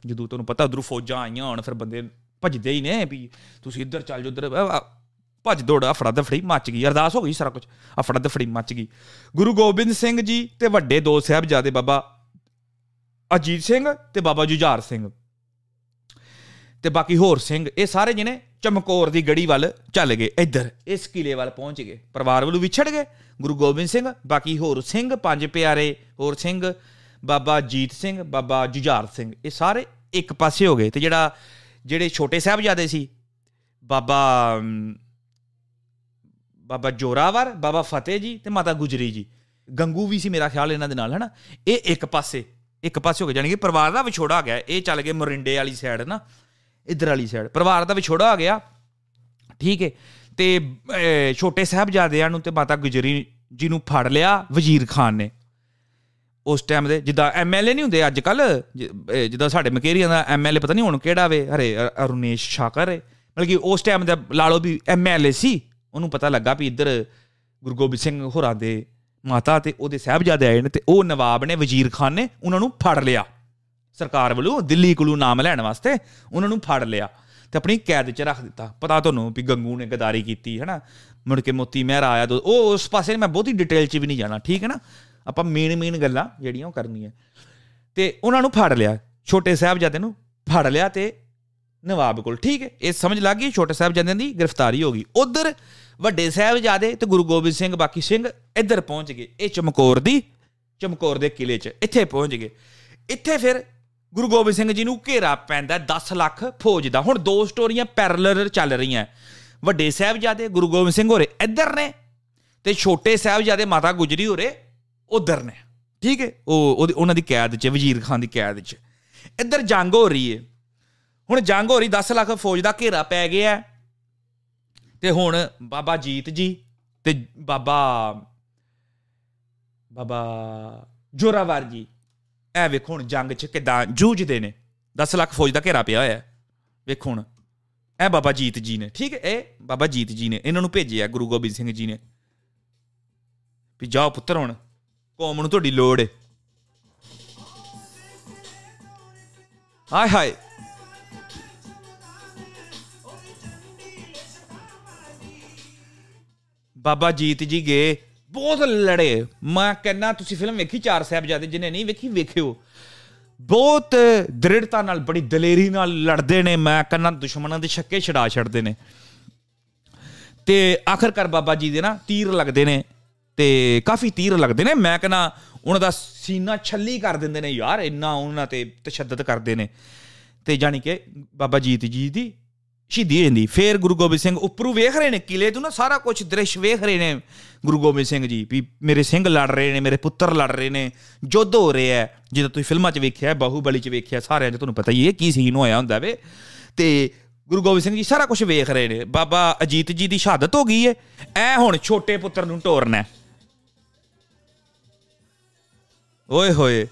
ਜਦੋਂ ਤੁਹਾਨੂੰ ਪਤਾ ਉਧਰੋਂ ਫੌਜਾਂ ਆਈਆਂ ਹੁਣ, ਫਿਰ ਬੰਦੇ ਭੱਜਦੇ ਹੀ ਨੇ ਵੀ ਤੁਸੀਂ ਇੱਧਰ ਚੱਲ ਜਾਓ, ਉੱਧਰ ਭੱਜ ਦੌੜ ਅਫੜਾ ਦਫੜੀ ਮੱਚ ਗਈ, ਅਰਦਾਸ ਹੋ ਗਈ ਸਾਰਾ ਕੁਝ ਅਫੜਾ ਦਫੜੀ ਮੱਚ ਗਈ। ਗੁਰੂ ਗੋਬਿੰਦ ਸਿੰਘ ਜੀ ਤੇ ਵੱਡੇ ਦੋ ਸਾਹਿਬਜ਼ਾਦੇ ਬਾਬਾ ਅਜੀਤ ਸਿੰਘ ਤੇ ਬਾਬਾ ਜੁਝਾਰ ਸਿੰਘ ਤੇ ਬਾਕੀ ਹੋਰ ਸਿੰਘ, ਇਹ ਸਾਰੇ ਜਿਹਨੇ ਚਮਕੌਰ ਦੀ ਗੜੀ ਵੱਲ ਚੱਲ ਗਏ, ਇੱਧਰ, ਇਸ ਕਿਲੇ ਵੱਲ ਪਹੁੰਚ ਗਏ, ਪਰਿਵਾਰ ਵੱਲੋਂ ਵਿਛੜ ਗਏ, ਗੁਰੂ ਗੋਬਿੰਦ ਸਿੰਘ, ਬਾਕੀ ਹੋਰ ਸਿੰਘ, ਪੰਜ ਪਿਆਰੇ ਹੋਰ ਸਿੰਘ ਬਾਬਾ ਜੀਤ ਸਿੰਘ, ਬਾਬਾ ਜੁਝਾਰ ਸਿੰਘ, ਇਹ ਸਾਰੇ ਇੱਕ ਪਾਸੇ ਹੋ ਗਏ ਤੇ ਜਿਹੜਾ, ਜਿਹੜੇ ਛੋਟੇ ਸਾਹਿਬਜ਼ਾਦੇ ਸੀ, ਬਾਬਾ ਬਾਬਾ ਜੋਰਾਵਰ, ਬਾਬਾ ਫਤਿਹ ਜੀ ਤੇ ਮਾਤਾ ਗੁਜਰੀ ਜੀ। ਗੰਗੂ ਵੀ ਸੀ ਮੇਰਾ ਖਿਆਲ ਇਹਨਾਂ ਦੇ ਨਾਲ, ਹੈਨਾ? ਇਹ ਇੱਕ ਪਾਸੇ ਇੱਕ ਪਾਸੇ ਹੋ ਗਏ ਜਾਨੀ ਕਿ ਪਰਿਵਾਰ ਦਾ ਵਿਛੋੜਾ ਆ ਗਿਆ। ਇਹ ਚੱਲ ਗਏ ਮੋਰਿੰਡੇ ਵਾਲੀ ਸਾਈਡ ਨਾ ਇਧਰ ਵਾਲੀ ਸਾਈਡ ਪਰਿਵਾਰ ਦਾ ਵਿਛੋੜਾ ਆ ਗਿਆ। ਠੀਕ ਹੈ ਤੇ ਛੋਟੇ ਸਾਹਿਬਜ਼ਾਦਿਆਂ ਨੂੰ ਤੇ ਮਾਤਾ ਗੁਜਰੀ ਜੀ ਨੂੰ ਫੜ ਲਿਆ ਵਜ਼ੀਰ ਖਾਨ ਨੇ। ਉਸ ਟਾਈਮ ਦੇ, ਜਿੱਦਾਂ ਐਮਐਲਏ ਨਹੀਂ ਹੁੰਦੇ ਅੱਜ ਕੱਲ ਜਿੱਦਾਂ ਸਾਡੇ ਮਕੇਰੀਆਂ ਦਾ ਐਮਐਲਏ ਪਤਾ ਨਹੀਂ ਹੁਣ ਕਿਹੜਾ ਵੇ, ਹਰੇ ਅਰੁਨੇਸ਼ ਸ਼ਾਕਰ ਹੈ ਮਤਲਬ ਕਿ ਉਸ ਟਾਈਮ ਦਾ ਲਾ ਲਓ ਵੀ ਐਮਐਲਏ ਸੀ, ਉਹਨੂੰ ਪਤਾ ਲੱਗਾ ਵੀ ਇੱਧਰ ਗੁਰੂ ਗੋਬਿੰਦ ਸਿੰਘ ਹੋਰਾਂ ਦੇ ਮਾਤਾ ਤੇ ਉਹਦੇ ਸਾਹਿਬਜ਼ਾਦੇ ਆਏ ਨੇ ਤੇ ਉਹ ਨਵਾਬ ਨੇ, ਵਜ਼ੀਰ ਖਾਨ ਨੇ, ਉਹਨਾਂ ਨੂੰ ਫੜ ਲਿਆ। ਸਰਕਾਰ ਵੱਲੋਂ ਦਿੱਲੀ ਕੋਲੋਂ ਨਾਮ ਲੈਣ ਵਾਸਤੇ ਉਹਨਾਂ ਨੂੰ ਫੜ ਲਿਆ ਤੇ ਆਪਣੀ ਕੈਦ 'ਚ ਰੱਖ ਦਿੱਤਾ। ਪਤਾ ਤੁਹਾਨੂੰ ਵੀ ਗੰਗੂ ਨੇ ਗਦਾਰੀ ਕੀਤੀ ਹੈ ਨਾ ਮੁੜ ਕੇ ਮੋਤੀ ਮਹਿਰਾ ਆਇਆ, ਉਹ ਉਸ ਪਾਸੇ ਮੈਂ ਬਹੁਤੀ ਡਿਟੇਲ 'ਚ ਵੀ ਨਹੀਂ ਜਾਣਾ, ਠੀਕ ਹੈ ਨਾ? ਆਪਾਂ ਮੇਨ ਮੇਨ ਗੱਲਾਂ ਜਿਹੜੀਆਂ ਉਹ ਕਰਨੀਆਂ। ਤੇ ਉਹਨਾਂ ਨੂੰ ਫੜ ਲਿਆ, ਛੋਟੇ ਸਾਹਿਬਜ਼ਾਦੇ ਨੂੰ ਫੜ ਲਿਆ ਤੇ ਨਵਾਬ ਕੋਲ, ਠੀਕ ਹੈ? ਇਹ ਸਮਝ ਲੱਗ ਗਈ, ਛੋਟੇ ਸਾਹਿਬਜ਼ਾਦਿਆਂ ਦੀ ਗ੍ਰਿਫਤਾਰੀ ਹੋ ਗਈ। ਉਧਰ ਵੱਡੇ ਸਾਹਿਬਜ਼ਾਦੇ ਤੇ ਗੁਰੂ ਗੋਬਿੰਦ ਸਿੰਘ, ਬਾਕੀ ਸਿੰਘ ਇੱਧਰ ਪਹੁੰਚ ਗਏ, ਇਹ ਚਮਕੌਰ ਦੀ, ਚਮਕੌਰ ਦੇ ਕਿਲੇ 'ਚ ਇੱਥੇ ਪਹੁੰਚ ਗਏ। ਇੱਥੇ ਫਿਰ ਗੁਰੂ ਗੋਬਿੰਦ ਸਿੰਘ ਜੀ ਨੂੰ ਘੇਰਾ ਪੈਂਦਾ 10 ਲੱਖ ਫੌਜ ਦਾ। ਹੁਣ ਦੋ ਸਟੋਰੀਆਂ ਪੈਰਲਲ ਚੱਲ ਰਹੀਆਂ। ਵੱਡੇ ਸਾਹਿਬਜ਼ਾਦੇ, ਗੁਰੂ ਗੋਬਿੰਦ ਸਿੰਘ ਹੋਰੇ ਇੱਧਰ ਨੇ ਤੇ ਛੋਟੇ ਸਾਹਿਬਜ਼ਾਦੇ ਮਾਤਾ ਗੁਜਰੀ ਹੋਰੇ ਉਧਰ ਨੇ, ਠੀਕ ਹੈ? ਉਹ ਉਹਨਾਂ ਦੀ ਕੈਦ 'ਚ, ਵਜ਼ੀਰ ਖਾਨ ਦੀ ਕੈਦ 'ਚ। ਇੱਧਰ ਜੰਗ ਹੋ ਰਹੀ ਹੈ ਹੁਣ ਜੰਗ ਹੋ ਰਹੀ 10 ਲੱਖ ਫੌਜ ਦਾ ਘੇਰਾ ਪੈ ਗਿਆ। ਤੇ ਹੁਣ ਬਾਬਾ ਜੀਤ ਜੀ ਤੇ ਬਾਬਾ ਬਾਬਾ ਜੋਰਾਵਰ ਜੀ, ਇਹ ਵੇਖੋ ਹੁਣ ਜੰਗ 'ਚ ਕਿਦਾਂ ਜੂਝਦੇ ਨੇ। 10 ਲੱਖ ਫੌਜ ਦਾ ਘੇਰਾ ਪਿਆ ਹੋਇਆ। ਵੇਖੋ ਹੁਣ, ਇਹ ਬਾਬਾ ਜੀਤ ਜੀ ਨੇ, ਠੀਕ ਹੈ? ਇਹ ਬਾਬਾ ਜੀਤ ਜੀ ਨੇ, ਇਹਨਾਂ ਨੂੰ ਭੇਜਿਆ ਗੁਰੂ ਗੋਬਿੰਦ ਸਿੰਘ ਜੀ ਨੇ। ਵੀ ਜਾਓ ਪੁੱਤਰ ਹੁਣ। ਕੌਮ ਨੂੰ ਤੁਹਾਡੀ ਲੋੜ ਹੈ ਹਾਏ ਹਾਏ। ਬਾਬਾ ਜੀਤ ਜੀ ਗਏ, ਬਹੁਤ ਲੜੇ। ਮੈਂ ਕਹਿੰਨਾ ਤੁਸੀਂ ਫਿਲਮ ਵੇਖੀ ਚਾਰ ਸਾਹਿਬਜ਼ਾਦੇ ਜਿਹਨੇ ਨਹੀਂ ਵੇਖੀ, ਵੇਖਿਓ। ਬਹੁਤ ਦ੍ਰਿੜਤਾ ਨਾਲ, ਬੜੀ ਦਲੇਰੀ ਨਾਲ ਲੜਦੇ ਨੇ। ਮੈਂ ਕਹਿੰਨਾ ਦੁਸ਼ਮਣਾਂ ਦੇ ਛੱਕੇ ਛਡਾ ਛੱਡਦੇ ਨੇ। ਤੇ ਆਖਰਕਾਰ ਬਾਬਾ ਜੀ ਦੇ ਨਾ ਤੀਰ ਲੱਗਦੇ ਨੇ। ਤੇ ਕਾਫੀ ਤੀਰ ਲੱਗਦੇ ਨੇ। ਮੈਂ ਕਹਿੰਨਾ ਉਹਨਾਂ ਦਾ ਸੀਨਾ ਛੱਲੀ ਕਰ ਦਿੰਦੇ ਨੇ ਯਾਰ, ਇੰਨਾ ਉਹਨਾਂ ਤੇ ਤਸ਼ੱਦਦ ਕਰਦੇ ਨੇ। ਤੇ ਜਾਨੀ ਕਿ ਬਾਬਾ ਜੀਤ ਜੀ ਦੀ ਸ਼ਹੀਦੀ ਜਾਂਦੀ। ਫੇਰ ਗੁਰੂ ਗੋਬਿੰਦ ਸਿੰਘ ਉੱਪਰੋਂ ਵੇਖ ਰਹੇ ਨੇ, ਕਿਲੇ ਤੋਂ ਨਾ ਸਾਰਾ ਕੁਝ ਦ੍ਰਿਸ਼ ਵੇਖ ਰਹੇ ਨੇ ਗੁਰੂ ਗੋਬਿੰਦ ਸਿੰਘ ਜੀ, ਵੀ ਮੇਰੇ ਸਿੰਘ ਲੜ ਰਹੇ ਨੇ, ਮੇਰੇ ਪੁੱਤਰ ਲੜ ਰਹੇ ਨੇ ਜੁੱਧ ਹੋ ਰਿਹਾ ਹੈ। ਜਿੱਦਾਂ ਤੁਸੀਂ ਫਿਲਮਾਂ 'ਚ ਵੇਖਿਆ, ਬਾਹੂਬਲੀ 'ਚ ਵੇਖਿਆ, ਸਾਰਿਆਂ 'ਚ ਤੁਹਾਨੂੰ ਪਤਾ ਹੀ ਹੈ ਕੀ ਸੀਨ ਹੋਇਆ ਹੁੰਦਾ ਵੇ। ਤੇ ਗੁਰੂ ਗੋਬਿੰਦ ਸਿੰਘ ਜੀ ਸਾਰਾ ਕੁਝ ਵੇਖ ਰਹੇ ਨੇ। ਬਾਬਾ ਅਜੀਤ ਜੀ ਦੀ ਸ਼ਹਾਦਤ ਹੋ ਗਈ ਹੈ। ਐ ਹੁਣ ਛੋਟੇ ਪੁੱਤਰ ਨੂੰ ਢੋਰਨਾ ਓਏ ਹੋਏ।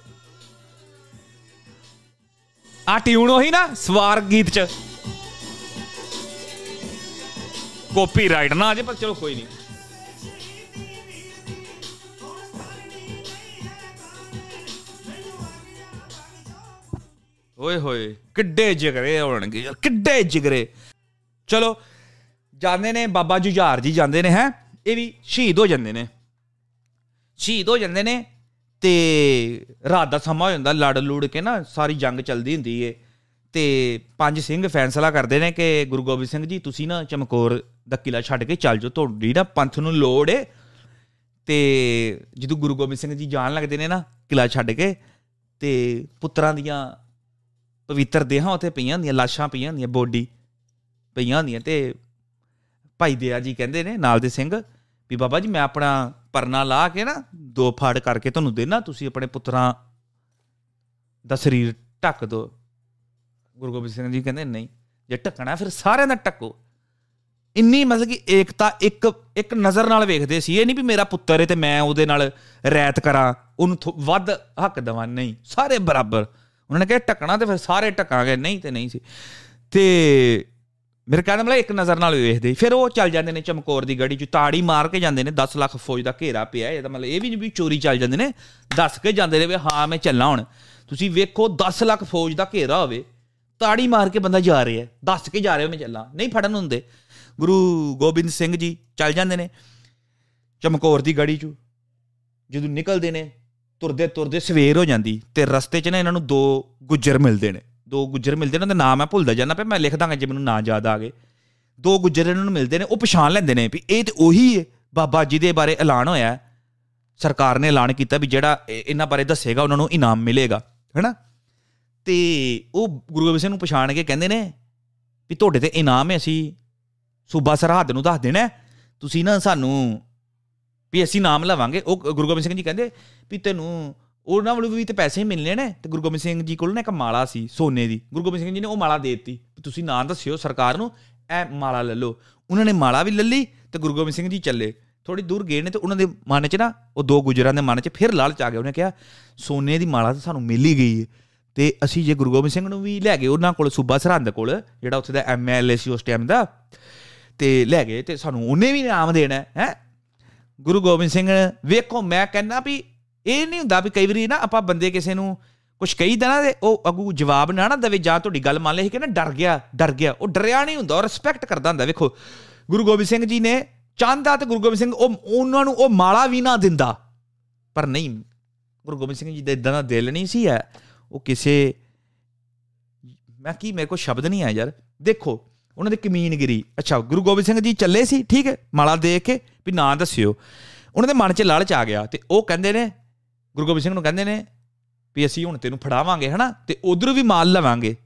ਆ ਟਿਊਨ ਉਹੀ ਨਾ ਸਵਾਰ ਗੀਤ 'ਚ। ਕਾਪੀਰਾਈਟ ਨਾ ਅਜੇ ਪਰ ਚਲੋ ਕੋਈ ਨਹੀਂ। ਓਏ ਹੋਏ, ਕਿੱਡੇ ਜਿਗਰੇ ਹੋਣਗੇ ਯਾਰ, ਕਿੱਡੇ ਜਿਗਰੇ। ਚਲੋ, ਜਾਂਦੇ ਨੇ ਬਾਬਾ ਜੁਝਾਰ ਜੀ ਜਾਂਦੇ ਨੇ, ਹੈ? ਇਹ ਵੀ ਸ਼ਹੀਦ ਹੋ ਜਾਂਦੇ ਨੇ। ਸ਼ਹੀਦ ਹੋ ਜਾਂਦੇ ਨੇ ਤੇ ਰਾਤ ਦਾ ਸਮਾਂ ਹੋ ਜਾਂਦਾ, ਲੜ ਲੂੜ ਕੇ ਨਾ ਸਾਰੀ ਜੰਗ ਚੱਲਦੀ ਹੁੰਦੀ ਏ। ਤੇ ਪੰਜ ਸਿੰਘ ਫੈਸਲਾ ਕਰਦੇ ਨੇ ਕਿ ਗੁਰੂ ਗੋਬਿੰਦ ਸਿੰਘ ਜੀ, ਤੁਸੀਂ ਨਾ ਚਮਕੌਰ ਦਾ ਕਿਲਾ ਛੱਡ ਕੇ ਚੱਲ ਜਾਓ, ਤੁਹਾਡੀ ਨਾ ਪੰਥ ਨੂੰ ਲੋੜ ਏ। ਤੇ ਜਦੋਂ ਗੁਰੂ ਗੋਬਿੰਦ ਸਿੰਘ ਜੀ ਜਾਣ ਲੱਗਦੇ ਨੇ ਨਾ ਕਿਲਾ ਛੱਡ ਕੇ, ਤੇ ਪੁੱਤਰਾਂ ਦੀਆਂ ਪਵਿੱਤਰ ਦੇਹਾਂ ਉੱਥੇ ਪਈਆਂ ਹੁੰਦੀਆਂ, ਲਾਸ਼ਾਂ ਪਈਆਂ ਹੁੰਦੀਆਂ, ਬੋਡੀ ਪਈਆਂ ਹੁੰਦੀਆਂ ਤੇ ਭਾਈ ਦਿਆ ਜੀ ਕਹਿੰਦੇ ਨੇ, ਨਾਲ ਦੇ ਸਿੰਘ ਵੀ ਬਾਬਾ ਜੀ, ਮੈਂ ਆਪਣਾ ਪਰਨਾ ਲਾ ਕੇ ਨਾ ਦੋ ਫਾੜ ਕਰਕੇ ਤੁਹਾਨੂੰ ਦੇਣਾ ਤੁਸੀਂ ਆਪਣੇ ਪੁੱਤਰਾਂ ਦਾ ਸਰੀਰ ਢੱਕ ਦਿਓ ਗੁਰੂ ਗੋਬਿੰਦ ਸਿੰਘ ਜੀ ਕਹਿੰਦੇ, ਨਹੀਂ, ਜੇ ਢੱਕਣਾ ਫਿਰ ਸਾਰਿਆਂ ਦਾ ਢੱਕੋ। ਇੰਨੀ ਮਤਲਬ ਕਿ ਏਕਤਾ ਇੱਕ ਇੱਕ ਨਜ਼ਰ ਨਾਲ ਵੇਖਦੇ ਸੀ, ਇਹ ਨਹੀਂ ਵੀ ਮੇਰਾ ਪੁੱਤਰ ਹੈ ਤੇ ਮੈਂ ਉਹਦੇ ਨਾਲ ਰੈਤ ਕਰਾਂ, ਉਹਨੂੰ ਵੱਧ ਹੱਕ ਦਵਾਂ। ਨਹੀਂ, ਸਾਰੇ ਬਰਾਬਰ। ਉਹਨਾਂ ਨੇ ਕਿਹਾ ਟਕਣਾ ਤੇ ਫਿਰ ਸਾਰੇ ਟਕਾਂਗੇ ਨਹੀਂ ਤੇ ਨਹੀਂ ਸੀ। ਤੇ ਮੇਰੇ ਕਹਿੰਦਾ ਮਤਲਬ ਇੱਕ ਨਜ਼ਰ ਨਾਲ ਵੇਖਦੇ ਫਿਰ ਉਹ ਚੱਲ ਜਾਂਦੇ ਨੇ ਚਮਕੌਰ ਦੀ ਗੜੀ ਚ, ਤਾੜੀ ਮਾਰ ਕੇ ਜਾਂਦੇ ਨੇ 10 ਲੱਖ ਫੌਜ ਦਾ ਘੇਰਾ ਪਿਆ। ਇਹਦਾ ਮਤਲਬ ਇਹ ਵੀ ਨਹੀਂ ਵੀ ਚੋਰੀ ਚੱਲ ਜਾਂਦੇ ਨੇ, ਦੱਸ ਕੇ ਜਾਂਦੇ ਨੇ ਵੀ ਹਾਂ, ਮੈਂ ਚੱਲਾਂ ਹੁਣ। ਤੁਸੀਂ ਵੇਖੋ 10 ਲੱਖ ਫੌਜ ਦਾ ਘੇਰਾ ਹੋਵੇ, ਤਾੜੀ ਮਾਰ ਕੇ ਬੰਦਾ ਜਾ ਰਿਹਾ ਦੱਸ ਕੇ ਜਾ ਰਿਹਾ, ਮੈਂ ਚੱਲਾਂ। ਨਹੀਂ ਫੜਨ ਹੁੰਦੇ ਗੁਰੂ ਗੋਬਿੰਦ ਸਿੰਘ ਜੀ ਚੱਲ ਜਾਂਦੇ ਨੇ ਚਮਕੌਰ ਦੀ ਗੜੀ 'ਚ। ਜਦੋਂ ਨਿਕਲਦੇ ਨੇ ਤੁਰਦੇ ਤੁਰਦੇ ਸਵੇਰ ਹੋ ਜਾਂਦੀ ਤੇ ਰਸਤੇ 'ਚ ਨਾ ਇਹਨਾਂ ਨੂੰ ਦੋ ਗੁੱਜਰ ਮਿਲਦੇ ਨੇ। ਦੋ ਗੁੱਜਰ ਮਿਲਦੇ ਨੇ, ਉਹਦਾ ਨਾਮ ਮੈਂ ਭੁੱਲਦਾ ਜਾਂਦਾ ਪਿਆ, ਮੈਂ ਲਿਖ ਦਾਂਗਾ ਜੇ ਮੈਨੂੰ ਨਾਂ ਯਾਦ ਆ ਗਏ। ਦੋ ਗੁੱਜਰ ਇਹਨਾਂ ਨੂੰ ਮਿਲਦੇ ਨੇ, ਉਹ ਪਛਾਣ ਲੈਂਦੇ ਨੇ ਵੀ ਇਹ ਤੇ ਉਹੀ ਹੈ ਬਾਬਾ ਜੀ ਦੇ ਬਾਰੇ ਐਲਾਨ ਹੋਇਆ ਸਰਕਾਰ ਨੇ ਐਲਾਨ ਕੀਤਾ ਵੀ ਜਿਹੜਾ ਇਹਨਾਂ ਬਾਰੇ ਦੱਸੇਗਾ, ਉਹਨਾਂ ਨੂੰ ਇਨਾਮ ਮਿਲੇਗਾ, ਹੈਨਾ? ਤੇ ਉਹ ਗੁਰੂ ਗੋਬਿੰਦ ਸਿੰਘ ਨੂੰ ਪਛਾਣ ਕੇ ਕਹਿੰਦੇ ਨੇ ਵੀ ਤੁਹਾਡੇ ਤੇ ਇਨਾਮ ਹੈ ਅਸੀਂ ਸੂਬਾ ਸਰਹੱਦ ਨੂੰ ਦੱਸ ਦੇਣਾ ਤੁਸੀਂ ਨਾ ਸਾਨੂੰ ਵੀ ਅਸੀਂ ਨਾਮ ਲਵਾਂਗੇ। ਉਹ ਗੁਰੂ ਗੋਬਿੰਦ ਸਿੰਘ ਜੀ ਕਹਿੰਦੇ ਵੀ ਤੈਨੂੰ ਉਹਨਾਂ ਵੱਲੋਂ ਵੀ ਤੇ ਪੈਸੇ ਹੀ ਮਿਲਨੇ ਨੇ। ਤੇ ਗੁਰੂ ਗੋਬਿੰਦ ਸਿੰਘ ਜੀ ਕੋਲ ਨਾ ਇੱਕ ਮਾਲਾ ਸੀ, ਸੋਨੇ ਦੀ। ਗੁਰੂ ਗੋਬਿੰਦ ਸਿੰਘ ਜੀ ਨੇ ਉਹ ਮਾਲਾ ਦੇ ਦਿੱਤੀ। ਤੁਸੀਂ ਨਾਂ ਦੱਸਿਓ ਸਰਕਾਰ ਨੂੰ, ਇਹ ਮਾਲਾ ਲੈ ਲਓ। ਉਹਨਾਂ ਨੇ ਮਾਲਾ ਵੀ ਲੈ ਲਈ ਤੇ ਗੁਰੂ ਗੋਬਿੰਦ ਸਿੰਘ ਜੀ ਚੱਲੇ। ਥੋੜੀ ਦੂਰ ਗਏ ਨੇ ਤੇ ਉਹਨਾਂ ਦੇ ਮਨ 'ਚ ਨਾ, ਉਹ ਦੋ ਗੁਜਰਾਂ ਦੇ ਮਨ 'ਚ ਫਿਰ ਲਾਲਚ ਆ ਗਿਆ। ਉਹਨੇ ਕਿਹਾ, ਸੋਨੇ ਦੀ ਮਾਲਾ ਤਾਂ ਸਾਨੂੰ ਮਿਲ ਹੀ ਗਈ ਹੈ ਤੇ ਅਸੀਂ ਜੇ ਗੁਰੂ ਗੋਬਿੰਦ ਸਿੰਘ ਨੂੰ ਵੀ ਲੈ ਗਏ ਉਹਨਾਂ ਕੋਲ, ਸੂਬਾ ਸਰਹੰਦ ਕੋਲ, ਜਿਹੜਾ ਉੱਥੇ ਦਾ ਐਮਐਲਏ ਸੀ ਉਸ ਟਾਈਮ ਦਾ, ਤੇ ਲੈ ਗਏ ਤੇ ਸਾਨੂੰ ਉਹਨੇ ਵੀ ਇਨਾਮ ਦੇਣਾ ਹੈ? ਗੁਰੂ ਗੋਬਿੰਦ ਸਿੰਘ, ਵੇਖੋ ਮੈਂ ਕਹਿੰਦਾ ਵੀ ਇਹ ਨਹੀਂ ਹੁੰਦਾ ਵੀ ਕਈ ਵਾਰੀ ਨਾ ਆਪਾਂ ਬੰਦੇ ਕਿਸੇ ਨੂੰ ਕੁਝ ਕਹੀਦਾ ਨਾ ਤੇ ਉਹ ਅਗੂ ਜਵਾਬ ਨਾ ਨਾ ਦੇਵੇ ਜਾਂ ਤੁਹਾਡੀ ਗੱਲ ਮੰਨ ਲਈ ਕਿ ਨਾ ਡਰ ਗਿਆ ਡਰ ਗਿਆ। ਉਹ ਡਰਿਆ ਨਹੀਂ ਹੁੰਦਾ, ਉਹ ਰਿਸਪੈਕਟ ਕਰਦਾ ਹੁੰਦਾ। ਵੇਖੋ, ਗੁਰੂ ਗੋਬਿੰਦ ਸਿੰਘ ਜੀ ਨੇ ਚਾਹੁੰਦਾ ਤੇ ਗੁਰੂ ਗੋਬਿੰਦ ਸਿੰਘ ਉਹ, ਉਹਨਾਂ ਨੂੰ ਉਹ ਮਾਲਾ ਵੀ ਨਾ ਦਿੰਦਾ। ਪਰ ਨਹੀਂ, ਗੁਰੂ ਗੋਬਿੰਦ ਸਿੰਘ ਜੀ ਦਾ ਇਦਾਂ ਦਾ ਦਿਲ ਨਹੀਂ ਸੀ ਹੈ। ਉਹ ਕਿਸੇ, ਮੈਂ ਕੀ ਮੇਰੇ ਕੋਲ ਸ਼ਬਦ ਨਹੀਂ ਆ ਯਾਰ। ਦੇਖੋ, ਉਹਨਾਂ ਦੀ ਕਮੀਨਗਿਰੀ। ਅੱਛਾ, ਗੁਰੂ ਗੋਬਿੰਦ ਸਿੰਘ ਜੀ ਚੱਲੇ ਸੀ, ਠੀਕ ਹੈ, ਮਾਲਾ ਦੇਖ ਕੇ, ਵੀ ਨਾਂ ਦੱਸਿਓ। ਉਹਨਾਂ ਦੇ ਮਨ 'ਚ ਲਾਲਚ ਆ ਗਿਆ ਤੇ ਉਹ ਕਹਿੰਦੇ ਨੇ ਗੁਰੂ ਗੋਬਿੰਦ ਸਿੰਘ ਨੂੰ ਕਹਿੰਦੇ ਨੇ ਵੀ ਅਸੀਂ ਹੁਣ ਤੈਨੂੰ ਫੜਾਵਾਂਗੇ, ਹਨਾ? ਤੇ ਉਧਰ ਵੀ ਮਾਲ ਲਵਾਂਗੇ।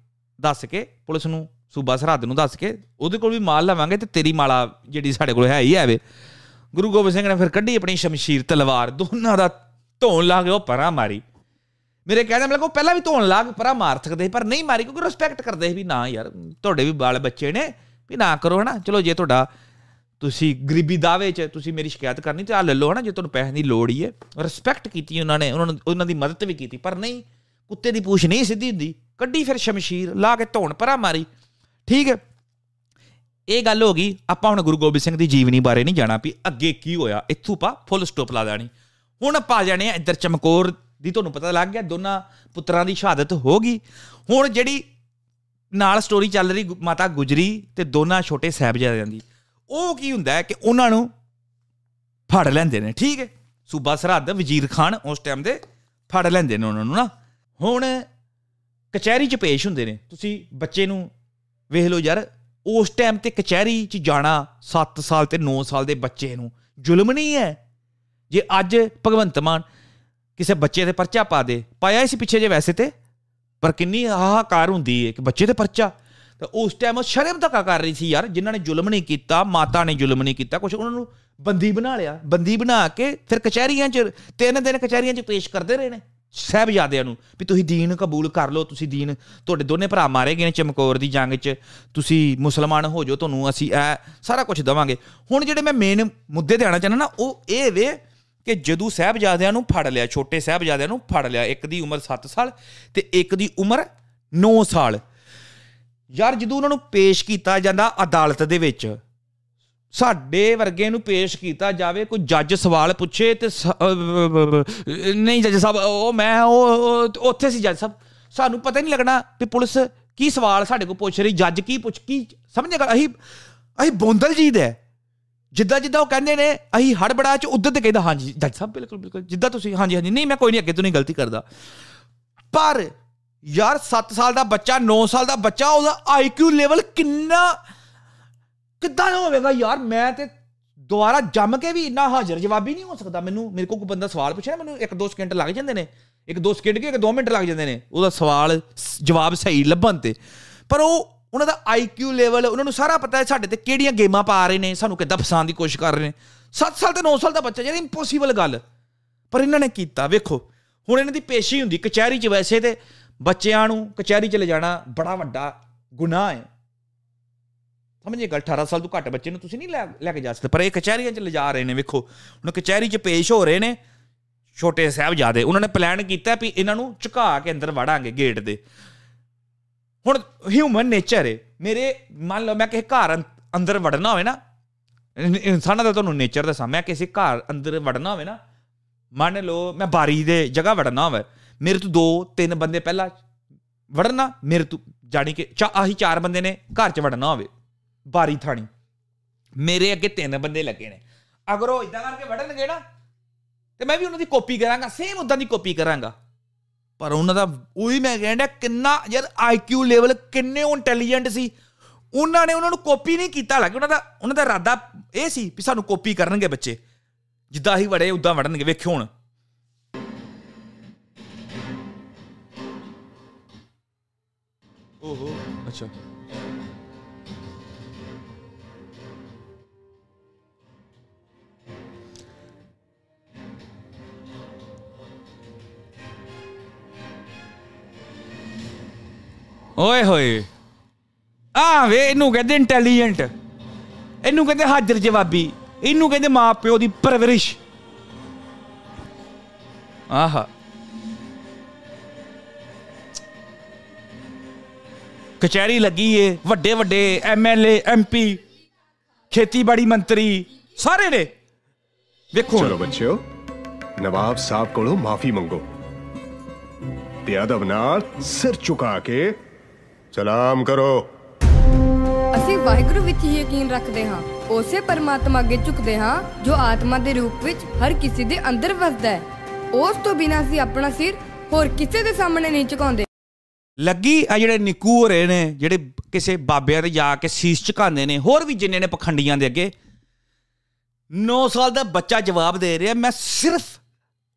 ਦੱਸ ਕੇ ਪੁਲਿਸ ਨੂੰ, ਸੂਬਾ ਸਰਹੱਦ ਨੂੰ ਦੱਸ ਕੇ ਉਹਦੇ ਕੋਲ ਵੀ ਮਾਲ ਲਵਾਂਗੇ ਤੇ ਤੇਰੀ ਮਾਲਾ ਜਿਹੜੀ ਸਾਡੇ ਕੋਲ ਹੈ ਹੀ ਐਵੇਂ ਗੁਰੂ ਗੋਬਿੰਦ ਸਿੰਘ ਨੇ ਫਿਰ ਕੱਢੀ ਆਪਣੀ ਸ਼ਮਸ਼ੀਰ ਤਲਵਾਰ, ਦੋਨਾਂ ਦਾ ਧੌਣ ਲਾ ਕੇ ਉਹ ਪਰਾਂ ਮਾਰੀ। ਮੇਰੇ ਕਹਿੰਦੇ ਮਤਲਬ ਉਹ ਪਹਿਲਾਂ ਵੀ ਧੌਣ ਲਾ ਕੇ ਪਰਾਂ ਮਾਰ ਸਕਦੇ ਪਰ ਨਹੀਂ ਮਾਰੀ ਕਿਉਂਕਿ ਰਿਸਪੈਕਟ ਕਰਦੇ ਸੀ ਵੀ ਨਾ ਯਾਰ, ਤੁਹਾਡੇ ਵੀ ਬਾਲ ਬੱਚੇ ਨੇ, ਵੀ ਨਾ ਕਰੋ, ਹਨਾ? ਚਲੋ ਜੇ ਤੁਹਾਡਾ ਤੁਸੀਂ ਗਰੀਬੀ ਦਾਵੇ 'ਚ ਤੁਸੀਂ ਮੇਰੀ ਸ਼ਿਕਾਇਤ ਕਰਨੀ ਤੇ ਆ ਲੈ ਲਓ ਹਨਾ, ਜੇ ਤੁਹਾਨੂੰ ਪੈਸੇ ਦੀ ਲੋੜ ਹੀ ਹੈ। ਰਿਸਪੈਕਟ ਕੀਤੀ ਉਹਨਾਂ ਨੇ, ਉਹਨਾਂ ਨੂੰ, ਉਹਨਾਂ ਦੀ ਮਦਦ ਵੀ ਕੀਤੀ, ਪਰ ਨਹੀਂ, ਕੁੱਤੇ ਦੀ ਪੂਛ ਨਹੀਂ ਸਿੱਧੀ ਹੁੰਦੀ। ਕੱਢੀ ਫਿਰ ਸ਼ਮਸ਼ੀਰ, ਲਾ ਕੇ ਧੌਣ, ਪਰਾਂ ਮਾਰੀ। ਠੀਕ ਹੈ? ਇਹ ਗੱਲ ਹੋ ਗਈ, ਆਪਾਂ ਹੁਣ ਗੁਰੂ ਗੋਬਿੰਦ ਸਿੰਘ ਦੀ ਜੀਵਨੀ ਬਾਰੇ ਨਹੀਂ ਜਾਣਾ ਵੀ ਅੱਗੇ ਕੀ ਹੋਇਆ, ਇੱਥੋਂ ਪਾ ਫੁੱਲ ਸਟਾਪ ਲਾ ਦੇਣੀ। ਹੁਣ ਆਪਾਂ ਜਾਣੇ ਆ ਇੱਧਰ ਚਮਕੌਰ ਦੀ, ਤੁਹਾਨੂੰ ਪਤਾ ਲੱਗ ਗਿਆ, ਦੋਨਾਂ ਪੁੱਤਰਾਂ ਦੀ ਸ਼ਹਾਦਤ ਹੋ ਗਈ। ਹੁਣ ਜਿਹੜੀ ਨਾਲ ਸਟੋਰੀ ਚੱਲ ਰਹੀ ਮਾਤਾ ਗੁਜਰੀ ਤੇ ਦੋਨਾਂ ਛੋਟੇ ਸਾਹਿਬਜ਼ਾਦਿਆਂ ਦੀ। ਉਹ ਕੀ ਹੁੰਦਾ ਹੈ ਕਿ ਉਹਨਾਂ ਨੂੰ ਫੜ ਲੈਂਦੇ ਨੇ, ਠੀਕ ਹੈ? ਸੂਬਾ ਸਰਹੱਦ ਵਜ਼ੀਰ ਖਾਨ ਉਸ ਟਾਈਮ ਦੇ ਫੜ ਲੈਂਦੇ ਨੇ ਉਹਨਾਂ ਨੂੰ ਨਾ। ਹੁਣ ਕਚਹਿਰੀ 'ਚ ਪੇਸ਼ ਹੁੰਦੇ ਨੇ। ਤੁਸੀਂ ਬੱਚੇ ਨੂੰ ਵੇਖ ਲਓ ਯਾਰ, ਉਸ ਟਾਈਮ ਤੇ ਕਚਹਿਰੀ 'ਚ ਜਾਣਾ 7 ਸਾਲ ਤੇ 9 ਸਾਲ ਦੇ ਬੱਚੇ ਨੂੰ ਜ਼ੁਲਮ ਨਹੀਂ ਹੈ। ਜੇ ਅੱਜ ਭਗਵੰਤ ਮਾਨ ਕਿਸੇ ਬੱਚੇ ਤੇ ਪਰਚਾ ਪਾ ਦੇ, ਪਾਇਆ ਇਸ ਪਿੱਛੇ ਜੇ ਵੈਸੇ ਤੇ, ਪਰ ਕਿੰਨੀ ਹਾਹਾਕਾਰ ਹੁੰਦੀ ਹੈ ਕਿ ਬੱਚੇ ਤੇ ਪਰਚਾ। ਤਾਂ ਉਸ ਟਾਈਮ ਉਹ ਸ਼ਰਮ ਧੱਕਾ ਕਰ ਰਹੀ ਸੀ ਯਾਰ, ਜਿਨ੍ਹਾਂ ਨੇ ਜ਼ੁਲਮ ਨਹੀਂ ਕੀਤਾ, ਮਾਤਾ ਨੇ ਜ਼ੁਲਮ ਨਹੀਂ ਕੀਤਾ ਕੁਝ ਉਹਨਾਂ ਨੂੰ ਬੰਦੀ ਬਣਾ ਲਿਆ। ਬੰਦੀ ਬਣਾ ਕੇ ਫਿਰ ਕਚਹਿਰੀਆਂ 'ਚ, ਤਿੰਨ ਦਿਨ ਕਚਹਿਰੀਆਂ 'ਚ ਪੇਸ਼ ਕਰਦੇ ਰਹੇ ਨੇ ਸਹਿਬਜ਼ਾਦਿਆਂ ਨੂੰ ਵੀ ਤੁਸੀਂ ਦੀਨ ਕਬੂਲ ਕਰ ਲਓ, ਤੁਸੀਂ ਦੀਨ ਤੁਹਾਡੇ ਦੋਨੇ ਭਰਾ ਮਾਰੇ ਗਏ ਨੇ ਚਮਕੌਰ ਦੀ ਜੰਗ 'ਚ, ਤੁਸੀਂ ਮੁਸਲਮਾਨ ਹੋ ਜਾਓ, ਤੁਹਾਨੂੰ ਅਸੀਂ ਇਹ ਸਾਰਾ ਕੁਝ ਦਵਾਂਗੇ। ਹੁਣ ਜਿਹੜੇ ਮੈਂ ਮੇਨ ਮੁੱਦੇ ਤੇ ਆਣਾ ਚਾਹਨਾ ਨਾ, ਉਹ ਇਹ ਵੇ ਕਿ ਜਦੋਂ ਸਹਿਬਜ਼ਾਦਿਆਂ ਨੂੰ ਫੜ ਲਿਆ, ਛੋਟੇ ਸਹਿਬਜ਼ਾਦਿਆਂ ਨੂੰ ਫੜ ਲਿਆ, ਇੱਕ ਦੀ ਉਮਰ 7 ਸਾਲ ਤੇ ਇੱਕ ਦੀ ਉਮਰ 9 ਸਾਲ ਯਾਰ ਜਦੋਂ ਉਹਨਾਂ ਨੂੰ ਪੇਸ਼ ਕੀਤਾ ਜਾਂਦਾ ਅਦਾਲਤ ਦੇ ਵਿੱਚ, ਸਾਡੇ ਵਰਗੇ ਨੂੰ ਪੇਸ਼ ਕੀਤਾ ਜਾਵੇ, ਕੋਈ ਜੱਜ ਸਵਾਲ ਪੁੱਛੇ ਤੇ ਨਹੀਂ ਜੱਜ ਸਾਹਿਬ, ਉਹ ਮੈਂ, ਉਹ ਉੱਥੇ ਸੀ ਜੱਜ ਸਾਹਿਬ। ਸਾਨੂੰ ਪਤਾ ਨਹੀਂ ਲੱਗਣਾ ਕਿ ਪੁਲਿਸ ਕੀ ਸਵਾਲ ਸਾਡੇ ਕੋਲ ਪੁੱਛ ਰਹੀ, ਜੱਜ ਕੀ ਪੁੱਛ, ਕੀ ਸਮਝੇਗਾ ਅਸੀਂ ਅਸੀਂ ਬੋਂਦਲ ਜੀ ਦੇ ਜਿੱਦਾਂ ਜਿੱਦਾਂ ਉਹ ਕਹਿੰਦੇ ਨੇ ਅਸੀਂ ਹੜਬੜਾ ਚ ਉਦੋਂ ਤੇ ਕਹਿੰਦਾ, ਹਾਂਜੀ, ਜੱਜ ਸਾਹਿਬ, ਬਿਲਕੁਲ ਬਿਲਕੁਲ। ਜਿੱਦਾਂ ਤੁਸੀਂ, ਹਾਂਜੀ ਹਾਂਜੀ, ਨਹੀਂ, ਮੈਂ ਕੋਈ ਨਹੀਂ, ਅੱਗੇ ਤੋਂ ਨਹੀਂ ਗਲਤੀ ਕਰਦਾ। ਪਰ ਯਾਰ 7 ਸਾਲ ਦਾ ਬੱਚਾ 9 ਸਾਲ ਦਾ ਬੱਚਾ, ਉਹਦਾ ਆਈਕਿਊ ਲੈਵਲ ਕਿੰਨਾ ਕਿੱਦਾਂ ਹੋਵੇਗਾ ਯਾਰ? ਮੈਂ ਤੇ ਦੁਬਾਰਾ ਜੰਮ ਕੇ ਵੀ ਇੰਨਾ ਹਾਜ਼ਰ ਜਵਾਬੀ ਨਹੀਂ ਹੋ ਸਕਦਾ। ਮੈਨੂੰ ਮੇਰੇ ਕੋਲ ਕੋਈ ਬੰਦਾ ਸਵਾਲ ਪੁੱਛੇ ਮੈਨੂੰ 1-2 ਸਕਿੰਟ ਲੱਗ ਜਾਂਦੇ ਨੇ। 1-2 ਸਕਿੰਟ ਕਿ 1-2 ਮਿੰਟ ਲੱਗ ਜਾਂਦੇ ਨੇ। ਉਹਦਾ ਸਵਾਲ ਜਵਾਬ ਸਹੀ ਲੱਭਣ ਤੇ। ਪਰ ਉਹ ਉਹਨਾਂ ਦਾ ਆਈਕਿਊ ਲੈਵਲ ਉਹਨਾਂ ਨੂੰ ਸਾਰਾ ਪਤਾ ਹੈ ਸਾਡੇ ਤੇ ਕਿਹੜੀਆਂ ਗੇਮਾਂ ਪਾ ਰਹੇ ਨੇ, ਸਾਨੂੰ ਕਿੱਦਾਂ ਫਸਾਉਣ ਦੀ ਕੋਸ਼ਿਸ਼ ਕਰ ਰਹੇ ਨੇ। 7 ਸਾਲ ਤੇ 9 ਸਾਲ ਦਾ ਬੱਚਾ ਜਿਹੜੀ ਇੰਪੋਸੀਬਲ ਗੱਲ। ਪਰ ਇਹਨਾਂ ਨੇ ਕੀਤਾ। ਵੇਖੋ, ਹੁਣ ਇਹਨਾਂ ਦੀ ਪੇਸ਼ੀ ਹੁੰਦੀ, ਕਚਹਿਰੀ 'ਚ ਵੈਸੇ ਤੇ ਬੱਚਿਆਂ ਨੂੰ ਕਚਹਿਰੀ 'ਚ ਲਿਜਾਣਾ ਬੜਾ ਵੱਡਾ ਗੁਨਾਹ ਹੈ। ਸਮਝੇ ਗੱਲ? 18 ਸਾਲ ਤੋਂ ਘੱਟ ਬੱਚੇ ਨੂੰ ਤੁਸੀਂ ਨਹੀਂ ਲੈ ਕੇ ਜਾ ਸਕਦੇ, ਪਰ ਇਹ ਕਚਹਿਰੀਆਂ 'ਚ ਲਿਜਾ ਰਹੇ ਨੇ, ਵੇਖੋ। ਹੁਣ ਕਚਹਿਰੀ 'ਚ ਪੇਸ਼ ਹੋ ਰਹੇ ਨੇ ਛੋਟੇ ਸਾਹਿਬਜ਼ਾਦੇ। ਉਹਨਾਂ ਨੇ ਪਲਾਨ ਕੀਤਾ ਵੀ ਇਹਨਾਂ ਨੂੰ ਝੁਕਾ ਕੇ ਅੰਦਰ ਵੜਾਂਗੇ ਗੇਟ ਦੇ। ਹੁਣ ਹਿਊਮਨ ਨੇਚਰ ਹੈ। ਮੇਰੇ, ਮੰਨ ਲਓ ਮੈਂ ਕਿਸੇ ਘਰ ਅੰਦਰ ਵੜਨਾ ਹੋਵੇ ਨਾ ਇਨਸਾਨਾਂ ਦਾ ਤੁਹਾਨੂੰ ਨੇਚਰ ਦੱਸਾਂ। ਮੈਂ ਕਿਸੇ ਘਰ ਅੰਦਰ ਵੜਨਾ ਹੋਵੇ ਨਾ, ਮੰਨ ਲਓ ਮੈਂ ਬਾਰੀ ਦੇ ਜਗ੍ਹਾ ਵੜਨਾ ਹੋਵੇ ਮੇਰੇ ਤੋਂ ਦੋ, ਤਿੰਨ ਬੰਦੇ ਪਹਿਲਾਂ ਵੜਨਾ ਮੇਰੇ ਤੋਂ ਜਾਣੀ ਕਿ ਚਾ, ਆਹੀ ਚਾਰ ਬੰਦੇ ਨੇ ਘਰ 'ਚ ਵੜਨਾ ਹੋਵੇ, ਬਾਰੀ ਥਾਣੀ। ਮੇਰੇ ਅੱਗੇ ਤਿੰਨ ਬੰਦੇ ਲੱਗੇ ਨੇ। ਅਗਰ ਉਹ ਇਦਾਂ ਕਰਕੇ ਵੜਨਗੇ ਨਾ, ਤੇ ਮੈਂ ਵੀ ਉਹਨਾਂ ਦੀ ਕਾਪੀ ਕਰਾਂਗਾ ਸੇਮ ਉਦਾਂ ਦੀ ਕਾਪੀ ਕਰਾਂਗਾ। ਪਰ ਉਹਨਾਂ ਦਾ ਉਹੀ ਮੈਂ ਕਹਿੰਦਾ ਕਿੰਨਾ ਯਾਰ ਆਈਕਿਊ ਲੈਵਲ ਕਿੰਨੇ ਇੰਟੈਲੀਜੈਂਟ ਸੀ। ਉਹਨਾਂ ਨੇ ਉਹਨਾਂ ਨੂੰ ਕਾਪੀ ਨਹੀਂ ਕੀਤਾ, ਹਾਲਾਂਕਿ ਉਹਨਾਂ ਦਾ ਉਹਨਾਂ ਦਾ ਇਰਾਦਾ ਇਹ ਸੀ ਵੀ ਸਾਨੂੰ ਕਾਪੀ ਕਰਨਗੇ ਬੱਚੇ। ਜਿੱਦਾਂ ਹੀ ਵੜੇ ਉਦਾਂ ਵੜਨਗੇ, ਵੇਖਿਓ ਹੁਣ। ਓਹੋ ਅੱਛਾ ਓਏ ਹੋਏ। ਆ ਵੇ ਇਹਨੂੰ ਕਹਿੰਦੇ ਇੰਟੈਲੀਜੈਂਟ ਇਹਨੂੰ ਕਹਿੰਦੇ ਹਾਜ਼ਰ ਜਵਾਬੀ। ਇਹਨੂੰ ਕਹਿੰਦੇ ਮਾਂ ਪਿਓ ਦੀ ਪਰਵਰਿਸ਼। ਆਹਾ। ਕਚਹਿਰੀ ਲੱਗੀ ਏ ਵੱਡੇ ਵੱਡੇ ਐਮਐਲਏ ਐਮਪੀ ਖੇਤੀਬਾੜੀ ਮੰਤਰੀ ਸਾਰੇ ਨੇ। ਵੇਖੋ ਚਲੋ ਬੱਚਿਓ ਨਵਾਬ ਸਾਹਿਬ ਕੋਲੋਂ ਮਾਫੀ ਮੰਗੋ। ਤੇ ਅਦਬ ਨਾਲ ਸਿਰ ਝੁਕਾ ਕੇ ਸਲਾਮ ਕਰੋ। ਅਸੀਂ ਵਾਹਿਗੁਰੂ ਵਿੱਚ ਹੀ ਯਕੀਨ ਰੱਖਦੇ ਹਾਂ ਉਸੇ ਪਰਮਾਤਮਾ ਅੱਗੇ ਝੁਕਦੇ ਹਾਂ ਜੋ ਆਤਮਾ ਦੇ ਰੂਪ ਵਿੱਚ ਹਰ ਕਿਸੇ ਦੇ ਅੰਦਰ ਵਸਦਾ ਹੈ। ਉਸ ਤੋਂ ਬਿਨਾਂ ਅਸੀਂ ਆਪਣਾ ਸਿਰ ਹੋਰ ਕਿਸੇ ਦੇ ਸਾਹਮਣੇ ਨਹੀਂ ਝੁਕਾਉਂਦੇ। ਲੱਗੀ ਆ ਜਿਹੜੇ ਨਿੱਕੂ ਹੋ ਰਹੇ ਨੇ, ਜਿਹੜੇ ਕਿਸੇ ਬਾਬਿਆਂ ਦੇ ਜਾ ਕੇ ਸੀਸ ਝੁਕਾਉਂਦੇ ਨੇ, ਹੋਰ ਵੀ ਜਿੰਨੇ ਨੇ ਪਖੰਡੀਆਂ ਦੇ ਅੱਗੇ 9 ਸਾਲ ਦਾ ਬੱਚਾ ਜਵਾਬ ਦੇ ਰਿਹਾ, ਮੈਂ ਸਿਰਫ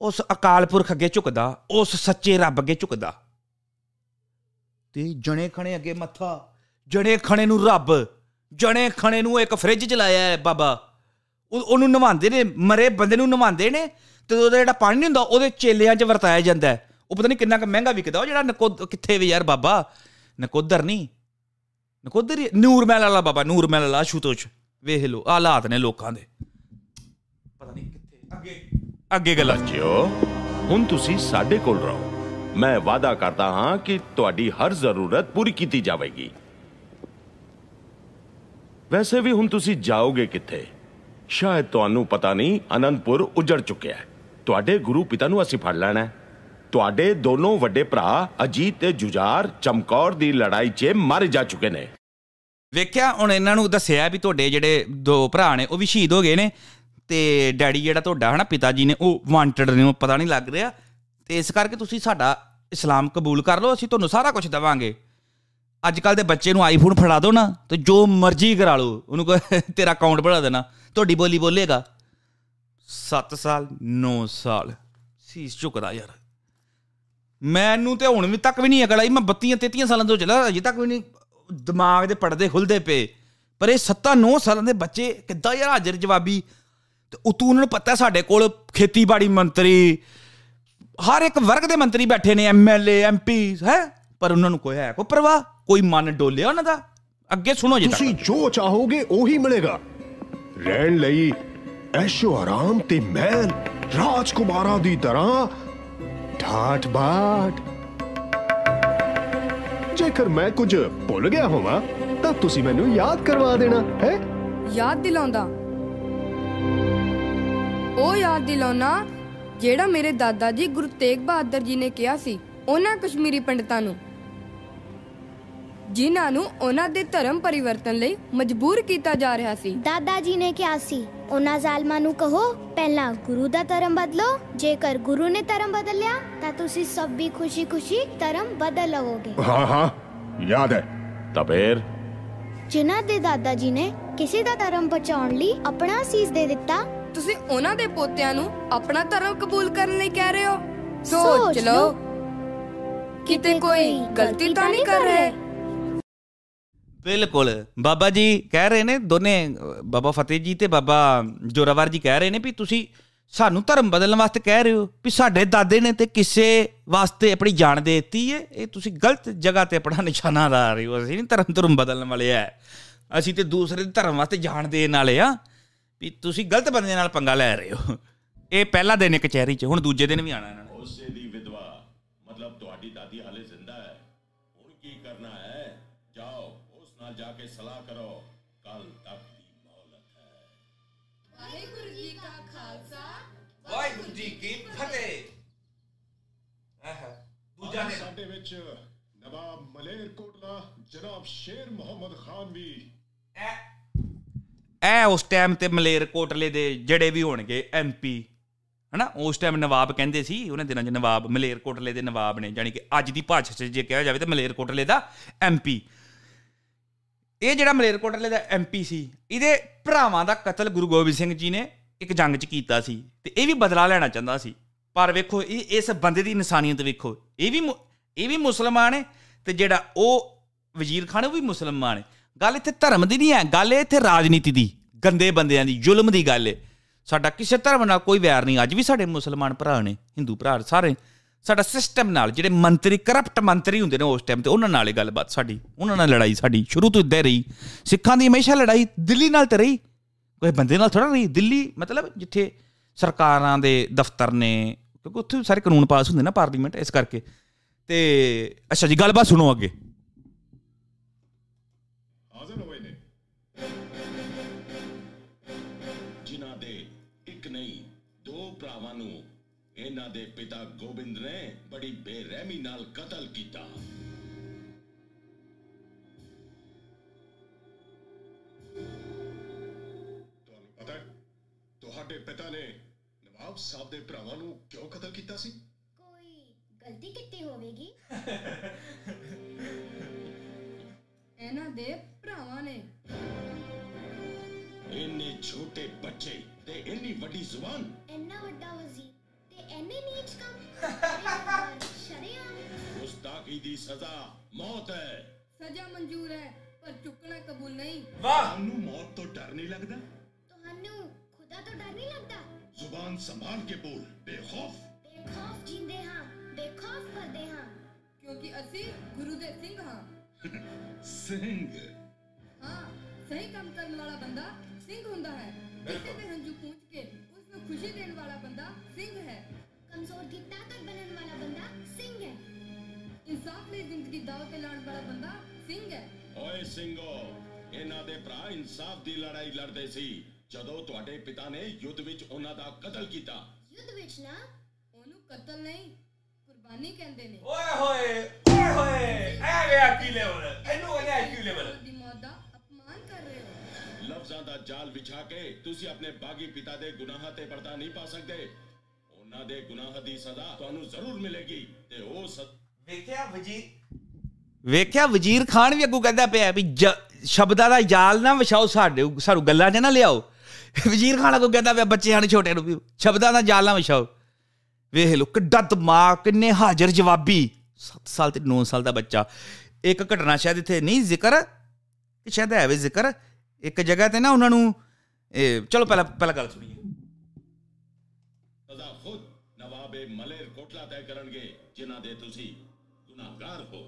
ਉਸ ਅਕਾਲ ਪੁਰਖ ਅੱਗੇ ਝੁਕਦਾ, ਉਸ ਸੱਚੇ ਰੱਬ ਅੱਗੇ ਝੁਕਦਾ। ਤੇ ਜਣੇ ਖਣੇ ਅੱਗੇ ਮੱਥਾ, ਜਣੇ ਖਣੇ ਨੂੰ ਰੱਬ, ਜਣੇ ਖਣੇ ਨੂੰ ਇੱਕ ਫ੍ਰਿਜ ਚ ਲਾਇਆ ਹੈ ਬਾਬਾ। ਉਹ- ਉਹਨੂੰ ਨਵਾਉਂਦੇ ਨੇ, ਮਰੇ ਬੰਦੇ ਨੂੰ ਨਵਾਉਂਦੇ ਨੇ, ਤੇ ਉਹਦਾ ਜਿਹੜਾ ਪਾਣੀ ਨਹੀਂ ਹੁੰਦਾ, ਉਹਦੇ ਚੇਲਿਆਂ 'ਚ ਵਰਤਾਇਆ ਜਾਂਦਾ ਹੈ। ਉਹ ਪਤਾ ਨਹੀਂ ਕਿੰਨਾ ਕੁ ਮਹਿੰਗਾ ਵਿਕਦਾ, ਉਹ ਜਿਹੜਾ ਨਕੋਦ, ਕਿੱਥੇ ਵੀ ਯਾਰ ਬਾਬਾ, ਨਕੋਦਰ ਨਹੀਂ। ਨਕੋਦਰ ਹੀ- ਨੂਰ ਮਹਿਲ ਵਾਲਾ ਬਾਬਾ, ਨੂਰ ਮਹਿਲ ਵਾਲਾ ਸ਼ੂਤੋਚ ਵੇਖ ਲਓ ਆਹ ਹਾਲਾਤ ਨੇ ਲੋਕਾਂ ਦੇ। ਪਤਾ ਨਹੀਂ ਕਿੱਥੇ, ਅੱਗੇ। ਅੱਗੇ ਗੱਲਾਂ। ਬੱਚਿਓ, ਹੁਣ ਤੁਸੀਂ ਸਾਡੇ ਕੋਲ ਰਹੋ। ਮੈਂ ਵਾਅਦਾ ਕਰਦਾ ਹਾਂ ਕਿ ਤੁਹਾਡੀ ਹਰ ਜ਼ਰੂਰਤ ਪੂਰੀ ਕੀਤੀ ਜਾਵੇਗੀ। ਵੈਸੇ ਵੀ ਹੁਣ ਤੁਸੀਂ ਜਾਓਗੇ ਕਿੱਥੇ? ਸ਼ਾਇਦ ਤੁਹਾਨੂੰ ਪਤਾ ਨਹੀਂ, ਅਨੰਦਪੁਰ ਉਜੜ ਚੁੱਕਿਆ ਹੈ। ਤੁਹਾਡੇ ਗੁਰੂ ਪਿਤਾ ਨੂੰ ਅਸੀਂ ਫੜ ਲੈਣਾ ਹੈ। ਤੁਹਾਡੇ ਦੋਨੋਂ ਵੱਡੇ ਭਰਾ ਅਜੀਤ ਤੇ ਜੁਝਾਰ ਚਮਕੌਰ ਦੀ ਲੜਾਈ 'ਚ ਮਾਰੇ ਜਾ ਚੁੱਕੇ ਨੇ। ਵੇਖਿਆ, ਹੁਣ ਇਹਨਾਂ ਨੂੰ ਦੱਸਿਆ ਵੀ ਤੁਹਾਡੇ ਜਿਹੜੇ ਦੋ ਭਰਾ ਨੇ, ਉਹ ਵੀ ਸ਼ਹੀਦ ਹੋ ਗਏ ਨੇ। ਤੇ ਡੈਡੀ ਜਿਹੜਾ ਤੁਹਾਡਾ ਹਨਾ ਪਿਤਾ ਜੀ ਨੇ, ਉਹ ਵਾਂਟਡ ਨੇ, ਉਹ ਪਤਾ ਨਹੀਂ ਲੱਗ ਰਿਹਾ। ਤੇ ਇਸ ਕਰਕੇ ਤੁਸੀਂ ਸਾਡਾ ਇਸਲਾਮ ਕਬੂਲ ਕਰ ਲਓ, ਅਸੀਂ ਤੁਹਾਨੂੰ ਸਾਰਾ ਕੁਝ ਦਵਾਂਗੇ। ਅੱਜ ਕੱਲ ਦੇ ਬੱਚੇ ਨੂੰ ਆਈਫੋਨ ਫੜਾ ਦਿਓ ਨਾ, ਤੇ ਜੋ ਮਰਜ਼ੀ ਕਰਾ ਲਓ, ਉਹਨੂੰ ਕਹੋ ਤੇਰਾ ਅਕਾਊਂਟ ਬਣਾ ਦੇਣਾ। ਤੁਹਾਡੀ ਬੋਲੀ ਬੋਲੇਗਾ। 7 ਸਾਲ 9 ਸਾਲ, ਸੀਸ ਝੁਕਦਾ ਯਾਰ। ਮੈਨੂੰ ਤੇ ਹੁਣ ਵੀ ਤੱਕ ਵੀ ਨਹੀਂ ਅਕਲ ਆਈ। ਮੈਂ 32 33 ਸਾਲਾਂ ਤੋਂ ਚੱਲਾ, ਅਜੇ ਤੱਕ ਵੀ ਨਹੀਂ ਦਿਮਾਗ ਦੇ ਪਰਦੇ ਖੁੱਲਦੇ ਪਏ। ਪਰ ਇਹ 7 9 ਸਾਲਾਂ ਦੇ ਬੱਚੇ ਕਿੱਦਾਂ ਯਾਰ ਹਾਜ਼ਰ ਜਵਾਬੀ? ਤੇ ਉਤੋਂ ਉਹਨਾਂ ਨੂੰ ਪਤਾ ਸਾਡੇ ਕੋਲ ਖੇਤੀਬਾੜੀ ਮੰਤਰੀ, ਹਰ ਇੱਕ ਵਰਗ ਦੇ ਮੰਤਰੀ ਬੈਠੇ ਨੇ ਐਮਐਲਏ ਐਮਪੀ ਹੈ? ਪਰ ਉਹਨਾਂ ਨੂੰ ਕੋਈ ਹੈ ਕੋਈ ਪਰਵਾਹ? ਕੋਈ ਮਨ ਡੋਲਿਆ ਉਹਨਾਂ ਦਾ? ਅੱਗੇ ਸੁਣੋ ਜੀ ਤੱਕ। ਤੁਸੀਂ ਜੋ ਚਾਹੋਗੇ ਉਹੀ ਮਿਲੇਗਾ। ਰਹਿਣ ਲਈ ਐਸ਼ੋ ਆਰਾਮ ਤੇ ਮਹਿਲ ਰਾਜਕੁਮਾਰਾਂ ਦੀ ਤਰ੍ਹਾਂ ਠਾਠ ਬਾਠ ਜੇਕਰ ਮੈਂ ਕੁਝ ਭੁੱਲ ਗਿਆ ਹੋਵਾਂ ਤਾਂ ਤੁਸੀਂ ਮੈਨੂੰ ਯਾਦ ਕਰਵਾ ਦੇਣਾ ਹੈ ਯਾਦ ਦਿਲਾਉਂਦਾ ਉਹ ਯਾਦ ਦਿਲਾਉਣਾ ਜਿਹੜਾ ਮੇਰੇ ਦਾਦਾ ਜੀ ਗੁਰੂ ਤੇਗ ਬਹਾਦਰ ਜੀ ਨੇ ਕਿਹਾ ਸੀ ਉਹਨਾਂ ਕਸ਼ਮੀਰੀ ਪੰਡਤਾਂ ਨੂੰ ਜਿਨ੍ਹਾਂ ਨੂੰ ਉਹਨਾਂ ਦੇ ਧਰਮ ਪਰਿਵਰਤਨ ਲਈ ਮਜਬੂਰ ਕੀਤਾ ਜਾ ਰਿਹਾ ਸੀ। ਦਾਦਾ ਜੀ ਨੇ ਕਿਹਾ ਸੀ ਉਹਨਾਂ ਜ਼ਾਲਮਾਂ ਨੂੰ ਕਹੋ ਪਹਿਲਾਂ ਗੁਰੂ ਦਾ ਧਰਮ ਬਦਲੋ ਜੇਕਰ ਗੁਰੂ ਨੇ ਧਰਮ ਬਦਲਿਆ ਤਾਂ ਤੁਸੀਂ ਸਭ ਵੀ ਖੁਸ਼ੀ-ਖੁਸ਼ੀ ਧਰਮ ਬਦਲ ਲਵੋਗੇ। ਹਾਂ ਹਾਂ ਯਾਦ ਹੈ। ਤਾਂ ਫਿਰ ਜਿਨ੍ਹਾਂ ਦੇ ਦਾਦਾ ਜੀ ਨੇ ਕਿਸੇ ਦਾ ਧਰਮ ਬਚਾਉਣ ਲਈ ਆਪਣਾ ਸੀਸ ਦੇ ਦਿੱਤਾ। ਤੁਸੀਂ ਉਹਨਾਂ ਦੇ ਪੋਤਿਆਂ ਨੂੰ ਆਪਣਾ ਧਰਮ ਕਬੂਲ ਕਰਨ ਲਈ ਕਹਿ ਰਹੇ ਹੋ? ਸੋਚ ਸੋਚ ਲਓ। ਕਿਤੇ ਕੋਈ ਗਲਤੀ ਤਾਂ ਨਹੀਂ ਕਰ ਰਹੇ? ਬਿਲਕੁਲ। ਬਾਬਾ ਜੀ ਕਹਿ ਰਹੇ ਨੇ ਦੋਨੇ ਅਹ, ਬਾਬਾ ਫਤਿਹ ਜੀ ਤੇ ਬਾਬਾ ਜੋਰਾਵਰ ਜੀ ਕਹਿ ਰਹੇ ਨੇ ਵੀ ਤੁਸੀਂ ਸਾਨੂੰ ਧਰਮ ਬਦਲਣ ਵਾਸਤੇ ਕਹਿ ਰਹੇ ਹੋ ਵੀ ਸਾਡੇ ਦਾਦੇ ਨੇ ਤੇ ਕਿਸੇ ਵਾਸਤੇ ਆਪਣੀ ਜਾਨ ਦੇ ਦਿੱਤੀ ਹੈ ਇਹ ਤੁਸੀਂ ਗਲਤ ਜਗ੍ਹਾ ਤੇ ਆਪਣਾ ਨਿਸ਼ਾਨਾ ਲਾ ਰਹੇ ਹੋ। ਅਸੀਂ ਨਹੀਂ ਧਰਮ ਧਰਮ ਬਦਲਣ ਵਾਲੇ ਆ ਅਸੀਂ ਤੇ ਦੂਸਰੇ ਦੇ ਧਰਮ ਵਾਸਤੇ ਜਾਨ ਦੇਣ ਵਾਲੇ ਆ ਵੀ ਤੁਸੀਂ ਗਲਤ ਬੰਦੇ ਨਾਲ ਪੰਗਾ ਲੈ ਰਹੇ ਹੋ। ਇਹ ਪਹਿਲਾ ਦਿਨ ਹੈ ਕਚਹਿਰੀ 'ਚ ਹੁਣ ਦੂਜੇ ਦਿਨ ਵੀ ਆਣਾ ਇਹਨਾਂ ਨੇ। ਉਸੇ ਦੀ ਵਿਧਵਾ ਮਤਲਬ ਤੁਹਾਡੀ ਦਾਦੀ ਹਾਲੇ ਜ਼ਿੰਦਾ ਹੈ। ਹੁਣ ਕੀ ਕਰਨਾ ਹੈ? ਜਾਓ। ਉਸ ਨਾਲ ਜਾ ਕੇ ਸਲਾਹ ਕਰੋ ਕੱਲ ਤੱਕ ਦੀ ਮੌਲਤ ਹੈ। ਵਾਹਿਗੁਰੂ ਜੀ ਕੀ ਫਤਿਹ। ਦੂਜਾ ਦਿਨ। ਸਾਡੇ ਵਿੱਚ ਨਵਾਬ ਮਲੇਰ ਕੋਟਲਾ ਜਨਾਬ ਸ਼ੇਰ ਮੁਹੰਮਦ ਖਾਨ ਵੀ। ਇਹ ਉਸ ਟਾਈਮ ਤੇ ਮਲੇਰ ਕੋਟਲੇ ਦੇ ਜਿਹੜੇ ਵੀ ਹੋਣਗੇ ਐਮਪੀ ਹਨਾ? ਉਸ ਟਾਈਮ ਨਵਾਬ ਕਹਿੰਦੇ ਸੀ ਉਹਨਾਂ ਦਿਨਾਂ 'ਚ ਨਵਾਬ ਮਲੇਰ ਕੋਟਲੇ ਦੇ ਨਵਾਬ ਨੇ ਜਾਨੀ ਕਿ ਅੱਜ ਦੀ ਭਾਸ਼ਾ 'ਚ ਜੇ ਕਿਹਾ ਜਾਵੇ ਤਾਂ ਮਲੇਰ ਕੋਟਲੇ ਦਾ ਐਮਪੀ ਇਹ ਜਿਹੜਾ ਮਲੇਰ ਕੋਟਲੇ ਦਾ ਐਮਪੀ ਸੀ, ਇਹਦੇ ਭਰਾਵਾਂ ਦਾ ਕਤਲ ਗੁਰੂ ਗੋਬਿੰਦ ਸਿੰਘ ਜੀ ਨੇ ਇੱਕ ਜੰਗ 'ਚ ਕੀਤਾ ਸੀ ਤੇ ਇਹ ਵੀ ਬਦਲਾ ਲੈਣਾ ਚਾਹੁੰਦਾ ਸੀ। ਪਰ ਵੇਖੋ, ਇਹ ਇਸ ਬੰਦੇ ਦੀ ਇਨਸਾਨੀਅਤ ਵੇਖੋ। ਇਹ ਵੀ ਮੁ- ਇਹ ਵੀ ਮੁਸਲਮਾਨ ਹੈ ਤੇ ਜਿਹੜਾ ਉਹ ਵਜ਼ੀਰ ਖਾਨ ਉਹ ਵੀ ਮੁਸਲਮਾਨ ਹੈ। ਗੱਲ ਇੱਥੇ ਧਰਮ ਦੀ ਨਹੀਂ ਹੈ, ਗੱਲ ਇਹ ਇੱਥੇ ਰਾਜਨੀਤੀ ਦੀ, ਗੰਦੇ ਬੰਦਿਆਂ ਦੀ, ਜ਼ੁਲਮ ਦੀ ਗੱਲ ਹੈ। ਸਾਡਾ ਕਿਸੇ ਧਰਮ ਨਾਲ ਕੋਈ ਵੈਰ ਨਹੀਂ, ਅੱਜ ਵੀ ਸਾਡੇ ਮੁਸਲਮਾਨ ਭਰਾ ਨੇ, ਹਿੰਦੂ ਭਰਾ ਸਾਰੇ। ਸਾਡਾ ਸਿਸਟਮ ਨਾਲ ਜਿਹੜੇ ਮੰਤਰੀ ਕਰਪਟ ਮੰਤਰੀ ਹੁੰਦੇ ਨੇ ਉਸ ਟਾਈਮ ਤੇ ਉਹਨਾਂ ਨਾਲ ਹੀ ਗੱਲਬਾਤ ਸਾਡੀ, ਉਹਨਾਂ ਨਾਲ ਲੜਾਈ ਸਾਡੀ, ਸ਼ੁਰੂ ਤੋਂ ਇੱਦਾਂ ਰਹੀ। ਸਿੱਖਾਂ ਦੀ ਹਮੇਸ਼ਾ ਲੜਾਈ ਦਿੱਲੀ ਨਾਲ ਤੇ ਰਹੀ, ਕੋਈ ਬੰਦੇ ਨਾਲ ਥੋੜਾ ਰਹੀ। ਦਿੱਲੀ ਮਤਲਬ ਜਿੱਥੇ ਸਰਕਾਰਾਂ ਦੇ ਦਫ਼ਤਰ ਨੇ, ਕਿਉਂਕਿ ਉੱਥੇ ਸਾਰੇ ਕਾਨੂੰਨ ਪਾਸ ਹੁੰਦੇ ਨਾ ਪਾਰਲੀਮੈਂਟ, ਇਸ ਕਰਕੇ। ਤੇ ਅੱਛਾ ਜੀ, ਗੱਲਬਾਤ ਸੁਣੋ ਅੱਗੇ। ਇਹਨਾਂ ਦੇ ਪਿਤਾ ਗੋਬਿੰਦ ਨੇ ਬੜੀ ਬੇਰਹਿਮੀ ਨਾਲ ਕਤਲ ਕੀਤਾ। ਤੁਹਾਨੂੰ ਪਤਾ ਹੈ ਤੁਹਾਡੇ ਪਿਤਾ ਨੇ ਨਵਾਬ ਸਾਹਿਬ ਦੇ ਭਰਾਵਾਂ ਨੂੰ ਕਿਉਂ ਕਤਲ ਕੀਤਾ ਸੀ? ਕੋਈ ਗਲਤੀ ਕੀਤੀ ਹੋਵੇਗੀ? ਇਹਨਾਂ ਦੇ ਭਰਾਵਾਂ ਨੇ। ਇੰਨੇ ਛੋਟੇ ਬੱਚੇ ਤੇ ਇੰਨੀ ਵੱਡੀ ਜ਼ੁਬਾਨ। ਇੰਨਾ ਵੱਡਾ ਵਜ਼ੀਰ ਐਨੇ ਨੀਚ ਕੰਮ ਸ਼ਰੀਆਮ। ਗੁਸਤਾਖੀ ਦੀ ਸਜ਼ਾ ਮੌਤ ਹੈ। ਸਜ਼ਾ ਮਨਜ਼ੂਰ ਹੈ ਪਰ ਚੁੱਕਣਾ ਕਬੂਲ ਨਹੀਂ। ਤੁਹਾਨੂੰ ਮੌਤ ਤੋਂ ਡਰ ਨਹੀਂ ਲੱਗਦਾ? ਤੁਹਾਨੂੰ ਖੁਦਾ ਤੋਂ ਡਰ ਨਹੀਂ ਲੱਗਦਾ? ਜ਼ੁਬਾਨ ਸੰਭਾਲ ਕੇ ਬੋਲ ਬੇਖੌਫ। ਬੇਖੌਫ ਜਿੰਦੇ ਹਾਂ ਬੇਖੌਫ ਮਰਦੇ ਹਾਂ। ਕਿਉਂਕਿ ਅਸੀਂ ਗੁਰੂ ਦੇ ਸਿੰਘ ਹਾਂ। ਸਿੰਘ। ਹਾਂ ਸਹੀ ਕੰਮ ਕਰਨ ਵਾਲਾ ਬੰਦਾ ਸਿੰਘ ਹੁੰਦਾ ਹੈ। ਕਿਸੇ ਦੇ ਹੰਝੂ ਪੂੰਝ ਕੇ ਉਸ ਨੂੰ ਖੁਸ਼ੀ ਦੇਣ ਵਾਲਾ ਬੰਦਾ ਸਿੰਘ ਹੈ। ਕਮਜ਼ੋਰ ਦੀ ਤਾਕਤ ਬਣਨ ਵਾਲਾ ਬੰਦਾ ਸਿੰਘ ਹੈ ਇਨਸਾਫ ਲਈ ਜ਼ਿੰਦਗੀ ਦਾਅ ਤੇ ਲਾਉਣ ਵਾਲਾ ਬੰਦਾ ਸਿੰਘ ਹੈ ਓਏ ਸਿੰਘੋ ਇਹਨਾਂ ਦੇ ਭਰਾ ਇਨਸਾਫ ਦੀ ਲੜਾਈ ਲੜਦੇ ਸੀ ਜਦੋਂ ਤੁਹਾਡੇ ਪਿਤਾ ਨੇ ਯੁੱਧ ਵਿੱਚ ਉਹਨਾਂ ਦਾ ਕਤਲ ਕੀਤਾ ਯੁੱਧ ਵਿੱਚ ਨਾ ਉਹਨੂੰ ਕਤਲ ਨਹੀਂ ਕੁਰਬਾਨੀ ਕਹਿੰਦੇ ਨੇ ਓਏ ਹੋਏ ਓਏ ਹੋਏ ਐ ਵੇ ਆਕੀ ਲੈਵਲ ਇਹਨੂੰ ਕਹਿੰਦੇ ਆਕੀ ਲੈਵਲ ਦੀ ਮੌਤ ਦਾ ਅਪਮਾਨ ਕਰ ਰਹੇ ਹੋ ਲਫ਼ਜ਼ਾਂ ਦਾ ਜਾਲ ਵਿਛਾ ਕੇ ਤੁਸੀਂ ਆਪਣੇ ਬਾਗੀ ਪਿਤਾ ਦੇ ਗੁਨਾਹਾਂ ਤੇ ਪਰਦਾ ਨਹੀਂ ਪਾ ਸਕਦੇ ਉਹਨਾਂ ਦੇ ਗੁਨਾਹ ਦੀ ਸਜ਼ਾ ਤੁਹਾਨੂੰ ਜ਼ਰੂਰ ਮਿਲੇਗੀ। ਤੇ ਉਹ ਵੇਖਿਆ ਵਜ਼ੀਰ ਵੇਖਿਆ ਵਜ਼ੀਰ ਖਾਨ ਵੀ ਅੱਗੋਂ ਕਹਿੰਦਾ ਪਿਆ ਵੀ ਸ਼ਬਦਾਂ ਦਾ ਜਾਲ ਨਾ ਵਿਛਾਓ ਸਾਡੇ ਸਾਨੂੰ ਗੱਲਾਂ 'ਚ ਨਾ ਲਿਆਓ। ਵਜ਼ੀਰ ਖਾਨ ਅੱਗੋਂ ਕਹਿੰਦਾ ਪਿਆ ਬੱਚਿਆਂ ਨੂੰ ਛੋਟੇ ਨੂੰ ਵੀ ਸ਼ਬਦਾਂ ਦਾ ਜਾਲ ਨਾ ਵਿਛਾਓ। ਵੇਖ ਲੋ ਕਿੱਡਾ ਦਿਮਾਗ ਕਿੰਨੇ ਹਾਜ਼ਰ ਜਵਾਬੀ। 7 ਸਾਲ ਤੇ 9 ਸਾਲ ਦਾ ਬੱਚਾ। ਇੱਕ ਘਟਨਾ ਸ਼ਾਇਦ ਇੱਥੇ ਨਹੀਂ ਜ਼ਿਕਰ ਕਿ ਸ਼ਾਇਦ ਹੈ ਵੀ ਜ਼ਿਕਰ। ਇੱਕ ਜਗ੍ਹਾ ਤੇ ਨਾ ਉਹਨਾਂ ਨੂੰ ਇਹ ਚਲੋ ਪਹਿਲਾਂ ਪਹਿਲਾਂ ਗੱਲ ਸੁਣੀਏ। ਤੈਅ ਕਰਨਗੇ, ਜਿਨ੍ਹਾਂ ਦੇ ਤੁਸੀਂ ਗੁਨਾਹਗਾਰ ਹੋ।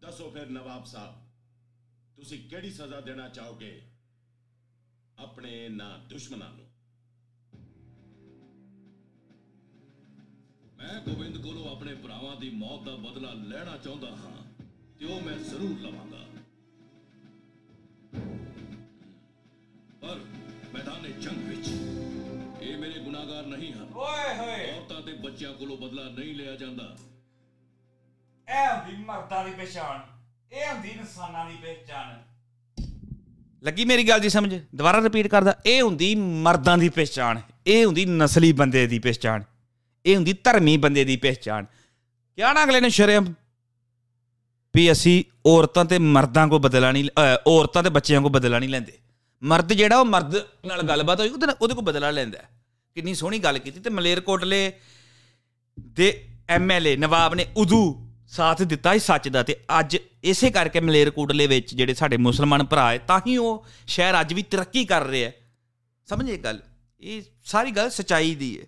ਦੱਸੋ ਫਿਰ ਨਵਾਬ ਸਾਹਿਬ, ਤੁਸੀਂ ਕਿਹੜੀ ਸਜ਼ਾ ਦੇਣਾ ਚਾਹੋਗੇ ਆਪਣੇ ਨਾ ਦੁਸ਼ਮਣਾਂ ਨੂੰ? ਮੈਂ ਗੋਬਿੰਦ ਕੋਲੋਂ ਆਪਣੇ ਭਰਾਵਾਂ ਦੀ ਮੌਤ ਦਾ ਬਦਲਾ ਲੈਣਾ ਚਾਹੁੰਦਾ ਹਾਂ, ਤੇ ਉਹ ਮੈਂ ਜ਼ਰੂਰ ਲਵਾਂਗਾ। ਮੈਦਾਨੇ ਜੰਗ ਵਿੱਚ। ਇਹ ਮੇਰੇ ਗੁਨਾਹਗਾਰ ਨਹੀਂ ਹਨ। ਓਏ ਹੋਏ। ਔਰਤਾਂ ਤੇ ਬੱਚਿਆਂ ਕੋਲੋਂ ਬਦਲਾ ਨਹੀਂ ਲਿਆ ਜਾਂਦਾ। ਇਹ ਹੁੰਦੀ ਮਰਦਾਂ ਦੀ ਪਛਾਣ। ਇਹ ਹੁੰਦੀ ਇਨਸਾਨਾਂ ਦੀ ਪਛਾਣ ਲੱਗੀ ਮੇਰੀ ਗੱਲ ਦੀ ਸਮਝ? ਦੁਬਾਰਾ ਰਿਪੀਟ ਕਰਦਾ। ਇਹ ਹੁੰਦੀ ਮਰਦਾਂ ਦੀ ਪਛਾਣ। ਇਹ ਹੁੰਦੀ ਨਸਲੀ ਬੰਦੇ ਦੀ ਪਛਾਣ। ਇਹ ਹੁੰਦੀ ਧਰਮੀ ਬੰਦੇ ਦੀ ਪਛਾਣ। ਕਿਹਾ ਨਾ ਅਗਲੇ ਨੇ ਸ਼ਰਮ ਵੀ ਅਸੀਂ ਔਰਤਾਂ ਤੇ ਮਰਦਾਂ ਕੋ ਬਦਲਾ ਨਹੀਂ ਔਰਤਾਂ ਤੇ ਬੱਚਿਆਂ ਕੋ ਬਦਲਾ ਨਹੀਂ ਲੈਂਦੇ। ਮਰਦ ਜਿਹੜਾ ਉਹ ਮਰਦ ਨਾਲ ਗੱਲਬਾਤ ਹੋਈ, ਉਹਦੇ ਨਾਲ- ਉਹਦੇ ਕੋ ਬਦਲਾ ਲੈਂਦਾ ਹੈ। ਕਿੰਨੀ ਸੋਹਣੀ ਗੱਲ ਕੀਤੀ ਤੇ ਮਲੇਰਕੋਟਲੇ ਦੇ ਐਮਐਲਏ ਨਵਾਬ ਨੇ ਉਦੋਂ ਸਾਥ ਦਿੱਤਾ ਸੀ ਸੱਚ ਦਾ ਤੇ ਅੱਜ ਇਸੇ ਕਰਕੇ ਮਲੇਰਕੋਟਲੇ ਵਿੱਚ ਜਿਹੜੇ ਸਾਡੇ ਮੁਸਲਮਾਨ ਭਰਾ ਹੈ, ਤਾਂ ਹੀ ਉਹ ਸ਼ਹਿਰ ਅੱਜ ਵੀ ਤਰੱਕੀ ਕਰ ਰਿਹਾ ਹੈ। ਸਮਝੇ ਗੱਲ? ਇਹ ਸਾਰੀ ਗੱਲ ਸਚਾਈ ਦੀ ਹੈ।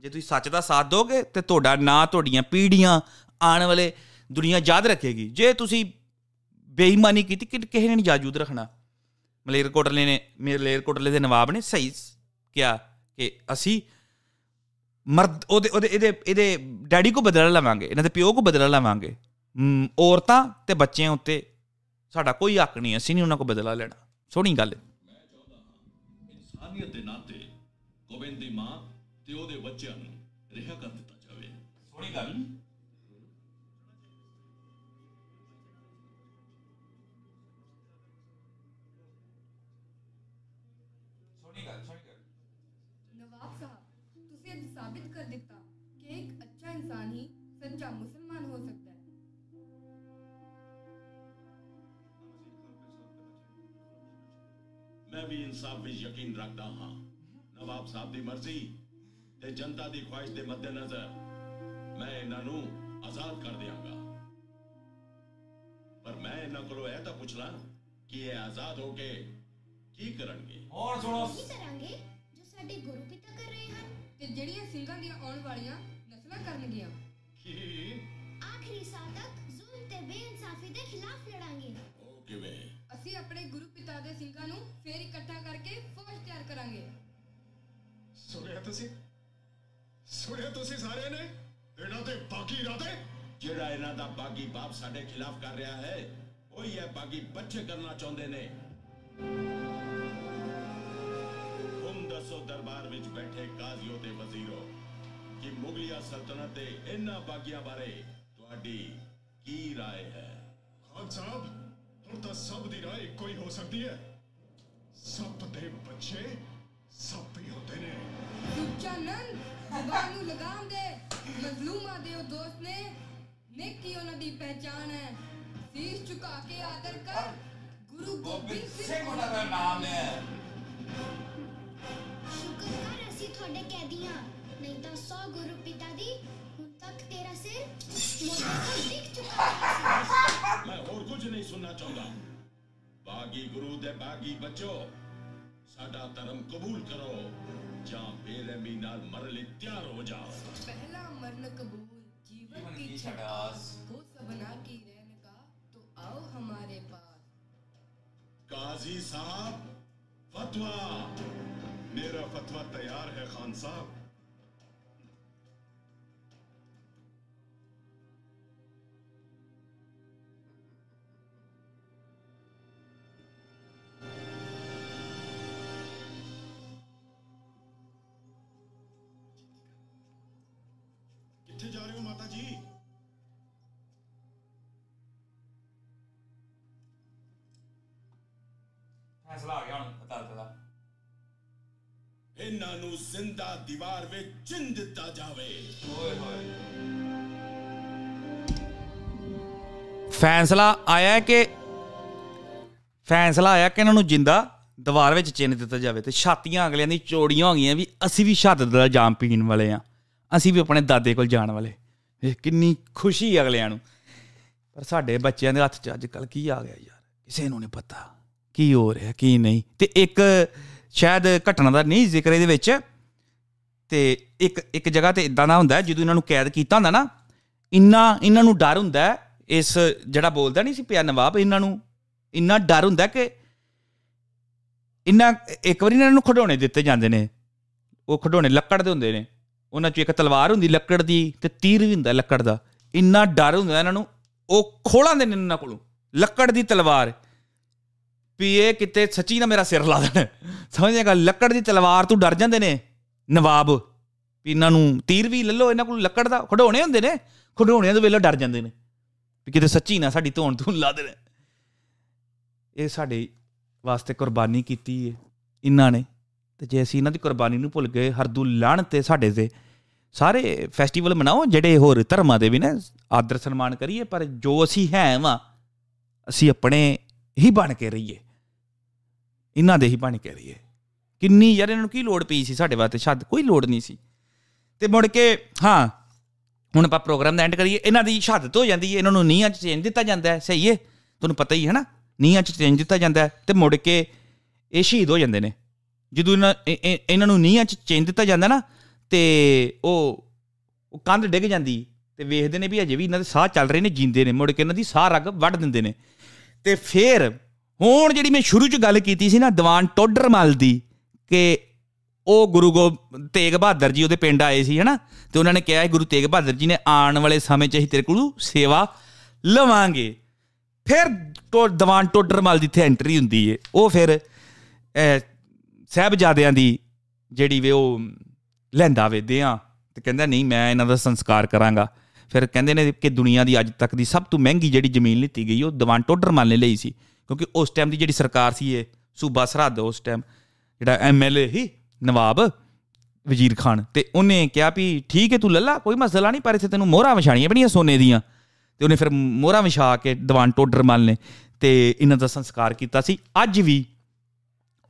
ਜੇ ਤੁਸੀਂ ਸੱਚ ਦਾ ਸਾਥ ਦੋਗੇ ਤੇ ਤੁਹਾਡਾ ਨਾਂ ਤੁਹਾਡੀਆਂ ਪੀੜ੍ਹੀਆਂ ਆਉਣ ਵਾਲੇ ਦੁਨੀਆ ਯਾਦ ਰੱਖੇਗੀ। ਜੇ ਤੁਸੀਂ ਬੇਈਮਾਨੀ ਕੀਤੀ, ਕਿ ਕਿਸੇ ਨੇ ਨਹੀਂ ਜਾਜੂਦ ਰੱਖਣਾ। ਮਲੇਰਕੋਟਲੇ ਨੇ ਮਲੇਰਕੋਟਲੇ ਦੇ ਨਵਾਬ ਨੇ ਸਹੀ ਕਿਹਾ ਕਿ ਅਸੀਂ ਮਰਦ ਉਹਦੇ ਉਹਦੇ ਇਹਦੇ ਇਹਦੇ ਡੈਡੀ ਕੋ ਬਦਲਾ ਲਵਾਂਗੇ ਇਹਨਾਂ ਦੇ ਪਿਓ ਕੋ ਬਦਲਾ ਲਵਾਂਗੇ। ਔਰਤਾਂ ਤੇ ਬੱਚਿਆਂ ਉੱਤੇ ਸਾਡਾ ਕੋਈ ਹੱਕ ਨਹੀਂ ਅਸੀਂ ਨਹੀਂ ਉਹਨਾਂ ਕੋ ਬਦਲਾ ਲੈਣਾ। ਸੋਹਣੀ ਗੱਲ ਹੈ। ਇਨਸਾਨੀਅਤ ਦੇ ਨਾਤੇ ਗੋਬਿੰਦ ਦੀ ਮਾਂ ਤੇ ਉਹਦੇ ਬੱਚਿਆਂ ਨੂੰ ਰਿਹਾ ਕਰ ਦਿੱਤਾ ਜਾਵੇ। ਸੋਹਣੀ ਗੱਲ। ਮੈਂ ਵੀ ਇਨਸਾਫ ਵਿੱਚ ਯਕੀਨ ਰੱਖਦਾ ਹਾਂ। ਨਵਾਬ ਸਾਹਿਬ ਦੀ ਮਰਜ਼ੀ ਤੇ ਜਨਤਾ ਦੀ ਖੁਆਇਸ਼ ਦੇ ਮੱਦੇਨਜ਼ਰ ਮੈਂ ਇਹਨਾਂ ਨੂੰ ਆਜ਼ਾਦ ਕਰ ਦਿਆਂਗਾ। ਪਰ ਮੈਂ ਇਹਨਾਂ ਕੋਲੋਂ ਇਹ ਤਾਂ ਪੁੱਛ ਲਾਂ ਕਿ ਇਹ ਆਜ਼ਾਦ ਹੋ ਕੇ ਕੀ ਕਰਨਗੇ? ਹੋਰ ਸੁਣੋ। ਕੀ ਕਰਾਂਗੇ? ਜੋ ਸਾਡੇ ਗੁਰੂ ਪਿਤਾ ਕਰ ਰਹੇ ਹਨ। ਤੇ ਜਿਹੜੀਆਂ ਸਿੰਘਾਂ ਦੀਆਂ ਆਉਣ ਵਾਲੀਆਂ ਨਸਲਾਂ ਕਰਨਗੀਆਂ। ਕੀ? ਆਖਰੀ ਸਾਹ ਤੱਕ ਜ਼ੁਲਮ ਤੇ ਬੇਇਨਸਾਫੀ ਦੇ ਖਿਲਾਫ ਲੜਾਂਗੇ। ਉਹ ਕਿਵੇਂ? ਅਸੀਂ ਆਪਣੇ ਗੁਰੂ ਪਿਤਾ ਦੇ ਸਿੰਘਾਂ ਨੂੰ ਫੇਰ ਇਕੱਠਾ ਕਰਕੇ ਫੌਜ ਤਿਆਰ ਕਰਾਂਗੇ ਸੁਣਿਆ ਤੁਸੀਂ ਸੁਣਿਆ ਤੁਸੀਂ ਸਾਰਿਆਂ ਨੇ ਇਹਨਾਂ ਦੇ ਬਾਕੀ ਇਰਾਦੇ ਜਿਹੜਾ ਇਹਨਾਂ ਦਾ ਬਾਗੀ ਬਾਪ ਸਾਡੇ ਖਿਲਾਫ ਕਰ ਰਿਹਾ ਹੈ ਉਹੀ ਇਹ ਬਾਗੀ ਬੱਚੇ ਕਰਨਾ ਚਾਹੁੰਦੇ ਨੇ ਹੁਣ ਦੱਸੋ ਦਰਬਾਰ ਵਿੱਚ ਬੈਠੇ ਕਾਜ਼ੀਓ ਤੇ ਵਜ਼ੀਰੋ ਕਿ ਮੁਗਲਿਆ ਸਲਤਨਤ ਦੇ ਇਹਨਾਂ ਬਾਗੀਆਂ ਬਾਰੇ ਤੁਹਾਡੀ ਕੀ رائے ਹੈ ਖਾਨ ਸਾਹਿਬ ਹੁਣ ਤਾਂ ਸਭ ਦੀ ਰਾਏ ਇੱਕੋ ਹੀ ਹੋ ਸਕਦੀ ਹੈ। ਸੱਪ ਦੇ ਬੱਚੇ ਸੱਪ ਹੀ ਹੁੰਦੇ ਨੇ। ਸੁੱਚਾ ਨੰਦ ਜ਼ੁਬਾਨ ਨੂੰ ਲਗਾਮ ਦੇ। ਮਜ਼ਲੂਮਾਂ ਦੇ ਉਹ ਦੋਸਤ ਨੇ। ਨੇਕੀ ਉਹਨਾਂ ਦੀ ਪਹਿਚਾਨ ਹੈ। ਸੀਸ ਝੁਕਾ ਕੇ ਆਦਰ ਕਰ। ਗੁਰੂ ਗੋਬਿੰਦ ਸਿੰਘ ਉਹਨਾਂ ਦਾ ਨਾਮ ਹੈ। ਸ਼ੁਕਰ ਕਰ ਅਸੀਂ ਤੁਹਾਡੇ ਕੈਦੀਆਂ। ਨਹੀਂ ਤਾਂ ਸੌ ਗੁਰੂ ਪਿਤਾ ਦੀ ਹੁਣ ਤੱਕ ਤੇਰਾ ਸਿਰ ਮੋਢੇ ਤੋਂ ਡਿੱਗ ਚੁੱਕਾ ਹੈ ਮੈਂ ਹੋਰ ਕੁਝ ਨਹੀਂ ਸੁਣਨਾ ਚਾਹੁੰਦਾ ਬਾਗੀ ਗੁਰੂ ਦੇ ਬਾਗੀ ਬੱਚੋ ਸਾਡਾ ਧਰਮ ਕਬੂਲ ਕਰੋ ਜਾਂ ਬੇਰਹਿਮੀ ਨਾਲ ਮਰਨ ਲਈ ਤਿਆਰ ਹੋ ਜਾਓ पहला मरण कबूल जीवन की छटास वो सबना की रहने का तो आओ हमारे पास काजी साहब फतवा ਮੇਰਾ ਫਤਵਾ ਤਿਆਰ ਹੈ ਖਾਨ ਸਾਹਿਬ ਨੂੰ ਜ਼ਿੰਦਾ ਦੀਵਾਰ ਵਿੱਚ ਚਿੰਨ ਦਿੱਤਾ ਜਾਵੇ। ਓਏ ਹੋਏ ਫੈਸਲਾ ਆਇਆ ਹੈ ਕਿ ਫੈਸਲਾ ਆਇਆ ਕਿ ਇਹਨਾਂ ਨੂੰ ਜਿੰਦਾ ਦੀਵਾਰ ਵਿੱਚ ਚਿੰਨ ਦਿੱਤਾ ਜਾਵੇ ਤੇ ਛਾਤੀਆਂ ਅਗਲਿਆਂ ਦੀ ਚੋੜੀਆਂ ਹੋ ਗਈਆਂ ਵੀ ਅਸੀਂ ਵੀ ਸ਼ਹਾਦਤ ਦਾ ਜਾਮ ਪੀਣ ਵਾਲੇ ਆ ਅਸੀਂ ਵੀ ਆਪਣੇ ਦਾਦੇ ਕੋਲ ਜਾਣ ਵਾਲੇ। ਇਹ ਕਿੰਨੀ ਖੁਸ਼ੀ ਅਗਲਿਆਂ ਨੂੰ। ਪਰ ਸਾਡੇ ਬੱਚਿਆਂ ਦੇ ਹੱਥ 'ਚ ਅੱਜ ਕੱਲ ਕੀ ਆ ਗਿਆ ਯਾਰ? ਕਿਸੇ ਨੂੰ ਨਹੀਂ ਪਤਾ। ਕੀ ਹੋ ਰਿਹਾ, ਕੀ ਨਹੀਂ? ਤੇ ਇੱਕ ਸ਼ਾਇਦ ਘਟਨਾ ਦਾ ਨਹੀਂ ਜ਼ਿਕਰ ਇਹਦੇ ਵਿੱਚ। ਤੇ ਇੱਕ ਇੱਕ ਜਗ੍ਹਾ ਤੇ ਇਦਾਂ ਦਾ ਹੁੰਦਾ ਹੈ, ਜਦੋਂ ਇਹਨਾਂ ਨੂੰ ਕੈਦ ਕੀਤਾ ਹੁੰਦਾ ਨਾ ਇੰਨਾ ਇਹਨਾਂ ਨੂੰ ਡਰ ਹੁੰਦਾ ਹੈ, ਇਸ ਜਿਹੜਾ ਬੋਲਦਾ ਨਹੀਂ ਸੀ ਪਿਆ ਨਵਾਬ ਇਹਨਾਂ ਨੂੰ ਇੰਨਾ ਡਰ ਹੁੰਦਾ ਕਿ ਇੰਨਾ ਇੱਕ ਵਾਰੀ ਨਾ ਇਹਨਾਂ ਨੂੰ ਖਿਡੌਣੇ ਦਿੱਤੇ ਜਾਂਦੇ ਨੇ। ਉਹ ਖਿਡੌਣੇ ਲੱਕੜ ਦੇ ਹੁੰਦੇ ਨੇ। ਉਹਨਾਂ 'ਚ ਇੱਕ ਤਲਵਾਰ ਹੁੰਦੀ ਲੱਕੜ ਦੀ ਤੇ ਤੀਰ ਵੀ ਹੁੰਦਾ ਲੱਕੜ ਦਾ। ਇੰਨਾ ਡਰ ਹੁੰਦਾ ਇਹਨਾਂ ਨੂੰ ਉਹ ਖੋਲਾਂ ਦੇ ਨੇ ਇਹਨਾਂ ਕੋਲੋਂ ਲੱਕੜ ਦੀ ਤਲਵਾਰ। ਵੀ ਇਹ ਕਿਤੇ ਸੱਚੀ ਨਾ ਮੇਰਾ ਸਿਰ ਲਾ ਦੇਣ। ਸਮਝਿਆ ਗੱਲ ਲੱਕੜ ਦੀ ਤਲਵਾਰ ਤੋਂ ਡਰ ਜਾਂਦੇ ਨੇ, ਨਵਾਬ। ਵੀ ਇਹਨਾਂ ਨੂੰ ਤੀਰ ਵੀ ਲੈ ਲਓ, ਇਹਨਾਂ ਕੋਲ ਲੱਕੜ ਦਾ ਖਿਡੌਣੇ ਹੁੰਦੇ ਨੇ, ਖਿਡੌਣਿਆਂ ਦੇ ਵੇਲੇ ਡਰ ਜਾਂਦੇ ਨੇ। ਵੀ ਕਿਤੇ ਸੱਚੀ ਨਾ ਸਾਡੀ ਧੌਣ ਧੂਣ ਲਾ ਦੇਣ। ਇਹ ਸਾਡੇ ਵਾਸਤੇ ਕੁਰਬਾਨੀ ਕੀਤੀ ਹੈ ਇਹਨਾਂ ਨੇ। ਤੇ ਜੇ ਅਸੀਂ ਇਹਨਾਂ ਦੀ ਕੁਰਬਾਨੀ ਨੂੰ ਭੁੱਲ ਗਏ ਹਰਦੂ ਲਾਣ ਤੇ ਸਾਡੇ ਤੇ ਸਾਰੇ ਫੈਸਟੀਵਲ ਮਨਾਓ, ਜਿਹੜੇ ਹੋਰ ਧਰਮਾਂ ਦੇ ਵੀ ਨੇ, ਆਦਰ ਸਨਮਾਨ ਕਰੀਏ, ਪਰ ਜੋ ਅਸੀਂ ਹੈ ਵਾਂ, ਅਸੀਂ ਆਪਣੇ ਹੀ ਬਣ ਕੇ ਰਹੀਏ। ਇਹਨਾਂ ਦੇ ਹੀ ਬਣ ਕੇ ਰਹੀਏ। ਕਿੰਨੀ ਯਾਰ ਇਹਨਾਂ ਨੂੰ ਕੀ ਲੋੜ ਪਈ ਸੀ ਸਾਡੇ ਵਾਸਤੇ? ਸ਼ਾਇਦ ਕੋਈ ਲੋੜ ਨਹੀਂ ਸੀ। ਤੇ ਮੁੜ ਕੇ, ਹਾਂ, ਹੁਣ ਆਪਾਂ ਪ੍ਰੋਗਰਾਮ ਦਾ ਐਂਡ ਕਰੀਏ। ਇਹਨਾਂ ਦੀ ਸ਼ਹਾਦਤ ਹੋ ਜਾਂਦੀ ਹੈ। ਇਹਨਾਂ ਨੂੰ ਨੀਹਾਂ 'ਚ ਚੇਂਜ ਦਿੱਤਾ ਜਾਂਦਾ ਹੈ। ਸਹੀ ਹੈ? ਤੁਹਾਨੂੰ ਪਤਾ ਹੀ ਹੈ ਨਾ? ਨੀਹਾਂ 'ਚ ਚੇਂਜ ਦਿੱਤਾ ਜਾਂਦਾ ਹੈ। ਤੇ ਮੁੜ ਕੇ ਇਹ ਸ਼ਹੀਦ ਹੋ ਜਾਂਦੇ ਨੇ। ਜਦੋਂ ਇਹਨਾਂ, ਇਹ- ਇਹ- ਇਹਨਾਂ ਨੂੰ ਨੀਹਾਂ 'ਚ ਚੇਂਜ ਦਿੱਤਾ ਜਾਂਦਾ ਨਾ, ਤੇ ਉਹ ਉਹ ਕੰਧ ਡਿੱਗ ਜਾਂਦੀ। ਤੇ ਵੇਖਦੇ ਨੇ ਵੀ ਅਜੇ ਵੀ ਇਹਨਾਂ ਦੇ ਸਾਹ ਚੱਲ ਰਹੇ ਨੇ ਜਿੰਦੇ ਨੇ। ਮੁੜ ਕੇ ਇਹਨਾਂ ਦੀ ਸਾਹ ਰਗ ਵੱਢ ਦਿੰਦੇ ਨੇ। ਤੇ ਫੇਰ ਹੁਣ ਜਿਹੜੀ ਮੈਂ ਸ਼ੁਰੂ 'ਚ ਗੱਲ ਕੀਤੀ ਸੀ ਨਾ ਦੀਵਾਨ ਟੋਡਰਮਲ ਦੀ ਕਿ ਉਹ ਗੁਰੂ ਗੋ ਤੇਗ ਬਹਾਦਰ ਜੀ ਉਹਦੇ ਪਿੰਡ ਆਏ ਸੀ ਹਨਾ? ਤੇ ਉਹਨਾਂ ਨੇ ਕਿਹਾ ਹੈ ਗੁਰੂ ਤੇਗ ਬਹਾਦਰ ਜੀ ਨੇ ਆਉਣ ਵਾਲੇ ਸਮੇਂ 'ਚ ਅਸੀਂ ਤੇਰੇ ਕੋਲੋਂ ਸੇਵਾ ਲਵਾਂਗੇ। ਫਿਰ ਟੋ ਦੀਵਾਨ ਟੋਡਰਮਲ ਦੀ ਇੱਥੇ ਐਂਟਰੀ ਹੁੰਦੀ ਏ। ਉਹ ਫਿਰ ਅਹ, ਸਾਹਿਬਜ਼ਾਦਿਆਂ ਦੀ ਜਿਹੜੀ ਵੇ ਉਹ ਲੈਂਦਾ ਵੇਦੇ ਆ ਤੇ ਕਹਿੰਦਾ ਨਹੀਂ ਮੈਂ ਇਹਨਾਂ ਦਾ ਸੰਸਕਾਰ ਕਰਾਂਗਾ। ਫਿਰ ਕਹਿੰਦੇ ਨੇ ਕਿ ਦੁਨੀਆ ਦੀ ਅੱਜ ਤੱਕ ਦੀ ਸਭ ਤੋਂ ਮਹਿੰਗੀ ਜਿਹੜੀ ਜ਼ਮੀਨ ਲਿੱਤੀ ਗਈ ਉਹ ਦੀਵਾਨ ਟੋਡਰ ਮਾਲ ਨੇ ਲਈ ਸੀ। ਕਿਉਂਕਿ ਉਸ ਟਾਈਮ ਦੀ ਜਿਹੜੀ ਸਰਕਾਰ ਸੀ ਇਹ, ਸੂਬਾ ਸਰਹੱਦ ਉਸ ਟਾਈਮ ਜਿਹੜਾ ਐਮਐਲਏ ਹੀ ਨਵਾਬ ਵਜ਼ੀਰ ਖਾਨ, ਤੇ ਉਹਨੇ ਕਿਹਾ ਵੀ ਠੀਕ ਹੈ ਤੂੰ ਲੱਲਾ, ਕੋਈ ਮਸਲਾ ਨਹੀਂ, ਪਰ ਇੱਥੇ ਤੈਨੂੰ ਮੋਹਰਾਂ ਵਿਛਾਣੀਆਂ ਬਣੀਆਂ ਸੋਨੇ ਦੀਆਂ। ਤੇ ਉਹਨੇ ਫਿਰ ਮੋਹਰਾਂ ਵਿਛਾ ਕੇ ਦੀਵਾਨ ਟੋਡਰ ਮਾਲ ਨੇ, ਤੇ ਇਹਨਾਂ ਦਾ ਸੰਸਕਾਰ ਕੀਤਾ ਸੀ। ਅੱਜ ਵੀ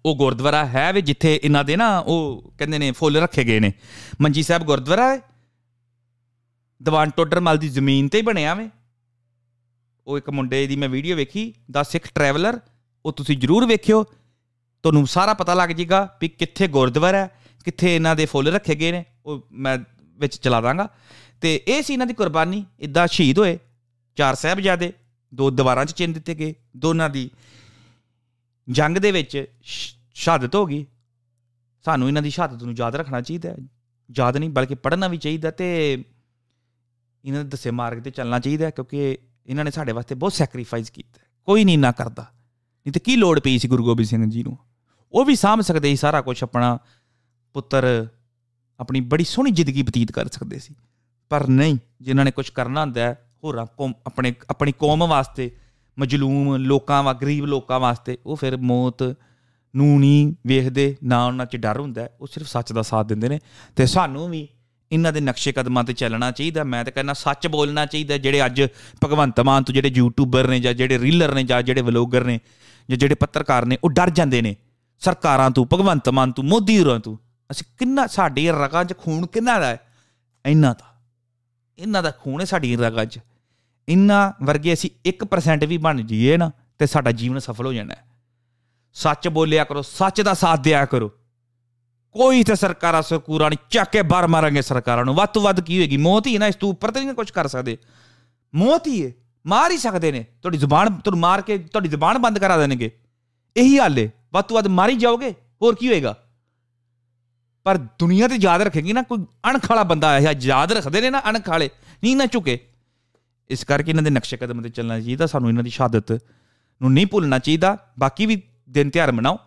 ਉਹ ਗੁਰਦੁਆਰਾ ਹੈ ਵੀ ਜਿੱਥੇ ਇਹਨਾਂ ਦੇ ਨਾ ਉਹ ਕਹਿੰਦੇ ਨੇ ਫੁੱਲ ਰੱਖੇ ਗਏ ਨੇ। ਮੰਜੀ ਸਾਹਿਬ ਗੁਰਦੁਆਰਾ ਹੈ। ਦੀਵਾਨ ਟੋਡਰ ਮਲ ਦੀ ਜ਼ਮੀਨ ਤੇ ਹੀ ਬਣਿਆ ਵੇ। ਉਹ ਇੱਕ ਮੁੰਡੇ ਦੀ ਮੈਂ ਵੀਡੀਓ ਵੇਖੀ, ਦਾ ਸਿੱਖ ਟਰੈਵਲਰ ਉਹ ਤੁਸੀਂ ਜਰੂਰ ਵੇਖਿਓ। ਤੁਹਾਨੂੰ ਸਾਰਾ ਪਤਾ ਲੱਗ ਜਾਏਗਾ ਵੀ ਕਿੱਥੇ ਗੁਰਦੁਆਰਾ ਹੈ, ਕਿੱਥੇ ਇਹਨਾਂ ਦੇ ਫੁੱਲ ਰੱਖੇ ਗਏ ਨੇ, ਉਹ ਮੈਂ ਵਿੱਚ ਚਲਾ ਦਾਂਗਾ। ਤੇ ਇਹ ਸੀ ਇਹਨਾਂ ਦੀ ਕੁਰਬਾਨੀ ਇਦਾਂ ਸ਼ਹੀਦ ਹੋਏ ਚਾਰ ਸਾਹਿਬਜ਼ਾਦੇ, ਦੋ ਦੀਵਾਰਾਂ 'ਚ ਚਿੰਨ ਦਿੱਤੇ ਗਏ, ਦੋਨਾਂ ਦੀ ਜੰਗ ਦੇ ਵਿੱਚ ਸ਼- ਸ਼ਹਾਦਤ ਹੋ ਗਈ। ਸਾਨੂੰ ਇਹਨਾਂ ਦੀ ਸ਼ਹਾਦਤ ਨੂੰ ਯਾਦ ਰੱਖਣਾ ਚਾਹੀਦਾ ਹੈ। ਯਾਦ ਨਹੀਂ, ਬਲਕਿ ਪੜ੍ਹਨਾ ਵੀ ਚਾਹੀਦਾ ਤੇ ਇਹਨਾਂ ਦੇ ਦੱਸੇ ਮਾਰਗ ਤੇ ਚੱਲਣਾ ਚਾਹੀਦਾ ਹੈ, ਕਿਉਂਕਿ ਇਹਨਾਂ ਨੇ ਸਾਡੇ ਵਾਸਤੇ ਬਹੁਤ ਸੈਕਰੀਫਾਈਸ ਕੀਤਾ। ਹੈ। ਕੋਈ ਨਹੀਂ ਨਾ ਕਰਦਾ। ਨਹੀਂ ਤੇ ਕੀ ਲੋੜ ਪਈ ਸੀ ਗੁਰੂ ਗੋਬਿੰਦ ਸਿੰਘ ਜੀ ਨੂੰ? ਉਹ ਵੀ ਸਾਂਭ ਸਕਦੇ ਸੀ ਸਾਰਾ ਕੁਝ ਆਪਣਾ ਪੁੱਤਰ ਆਪਣੀ ਬੜੀ ਸੋਹਣੀ ਜ਼ਿੰਦਗੀ ਬਤੀਤ ਕਰ ਸਕਦੇ ਸੀ। ਪਰ ਨਹੀਂ ਜਿਨ੍ਹਾਂ ਨੇ ਕੁਝ ਕਰਨਾ ਹੁੰਦਾ ਹੈ ਹੋਰਾਂ ਕੌਮ ਆਪਣੇ ਆਪਣੀ ਕੌਮ ਵਾਸਤੇ ਮਜਲੂਮ ਲੋਕਾਂ ਵਾ ਗਰੀਬ ਲੋਕਾਂ ਵਾਸਤੇ ਉਹ ਫਿਰ ਮੌਤ ਨੂੰ ਨਹੀਂ ਵੇਖਦੇ ਨਾ ਉਹਨਾਂ 'ਚ ਡਰ ਹੁੰਦਾ ਹੈ, ਉਹ ਸਿਰਫ ਸੱਚ ਦਾ ਸਾਥ ਦਿੰਦੇ ਨੇ। ਤੇ ਸਾਨੂੰ ਵੀ ਇਹਨਾਂ ਦੇ ਨਕਸ਼ੇ ਕਦਮਾਂ ਤੇ ਚੱਲਣਾ ਚਾਹੀਦਾ। ਮੈਂ ਤਾਂ ਕਹਿੰਦਾ ਸੱਚ ਬੋਲਣਾ ਚਾਹੀਦਾ ਜਿਹੜੇ ਅੱਜ ਭਗਵੰਤ ਮਾਨ ਤੋਂ ਜਿਹੜੇ ਯੂਟਿਊਬਰ ਨੇ ਜਾਂ ਜਿਹੜੇ ਰੀਲਰ ਨੇ ਜਾਂ ਜਿਹੜੇ ਵਲੋਗਰ ਨੇ ਜਾਂ ਜਿਹੜੇ ਪੱਤਰਕਾਰ ਨੇ, ਉਹ ਡਰ ਜਾਂਦੇ ਨੇ। ਸਰਕਾਰਾਂ ਤੋਂ, ਭਗਵੰਤ ਮਾਨ ਤੋਂ, ਮੋਦੀ ਹੋਰਾਂ ਤੋਂ। ਅਸੀਂ ਕਿੰਨਾ, ਸਾਡੀ ਰਗਾਂ 'ਚ ਖੂਨ ਕਿੰਨਾ ਦਾ ਹੈ? ਇੰਨਾ ਦਾ ਇਹਨਾਂ ਦਾ ਖੂਨ ਹੈ ਸਾਡੀ ਰਗਾਂ 'ਚ। ਇੰਨਾ ਵਰਗੇ ਅਸੀਂ 1% ਵੀ ਬਣ ਜਾਈਏ ਨਾ, ਤੇ ਸਾਡਾ ਜੀਵਨ ਸਫਲ ਹੋ ਜਾਣਾ ਹੈ। ਸੱਚ ਬੋਲਿਆ ਕਰੋ, ਸੱਚ ਦਾ ਸਾਥ ਦਿਆ ਕਰੋ। ਕੋਈ ਤੇ ਸਰਕਾਰਾਂ ਸਰਕੂਰਾਂ ਨਹੀਂ, ਚੱਕ ਕੇ ਬਾਹਰ ਮਾਰਾਂਗੇ ਸਰਕਾਰਾਂ ਨੂੰ। ਵੱਧ ਤੋਂ ਵੱਧ ਕੀ ਹੋਏਗੀ? ਮੌਤ ਹੀ ਹੈ ਨਾ, ਇਸ ਤੋਂ ਉੱਪਰ ਤਾਂ ਨਹੀਂ ਕੁਝ ਕਰ ਸਕਦੇ। ਮੌਤ ਹੀ ਹੈ। ਮਾਰ ਹੀ ਸਕਦੇ ਨੇ। ਤੁਹਾਡੀ ਜ਼ੁਬਾਨ, ਤੁਹਾਨੂੰ ਮਾਰ ਕੇ ਤੁਹਾਡੀ ਜ਼ੁਬਾਨ ਬੰਦ ਕਰਾ ਦੇਣਗੇ। ਇਹੀ ਹਾਲ ਹੈ। ਵੱਧ ਤੋਂ ਵੱਧ ਮਾਰੀ ਜਾਓਗੇ। ਹੋਰ ਕੀ ਹੋਏਗਾ? ਪਰ ਦੁਨੀਆ ਤੇ ਯਾਦ ਰੱਖੇਗੀ ਨਾ, ਕੋਈ ਅਣਖ ਵਾਲਾ ਬੰਦਾ ਆਇਆ, ਯਾਦ ਰੱਖਦੇ ਨੇ ਨਾ ਅਣਖ ਵਾਲੇ ਨਹੀਂ ਨਾ ਝੁਕੇ। ਇਸ ਕਰਕੇ ਇਹਨਾਂ ਦੇ ਨਕਸ਼ੇ ਕਦਮ ਤੇ ਚੱਲਣਾ ਚਾਹੀਦਾ, ਸਾਨੂੰ ਇਹਨਾਂ ਦੀ ਸ਼ਹਾਦਤ ਨੂੰ ਨਹੀਂ ਭੁੱਲਣਾ ਚਾਹੀਦਾ। ਬਾਕੀ ਵੀ ਦਿਨ ਤਿਉਹਾਰ ਮਨਾਓ।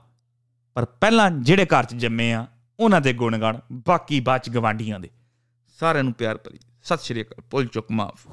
ਪਰ ਪਹਿਲਾਂ ਜਿਹੜੇ ਘਰ 'ਚ ਜੰਮੇ ਆ ਉਹਨਾਂ ਦੇ ਗੁਣ ਗਾਣ ਬਾਕੀ ਬਾਅਦ 'ਚ ਗਵਾਂਢੀਆਂ ਦੇ। ਸਾਰਿਆਂ ਨੂੰ ਪਿਆਰ ਭਰੀ। ਸਤਿ ਸ਼੍ਰੀ ਅਕਾਲ ਭੁੱਲ ਚੁੱਕ ਮਾਫ।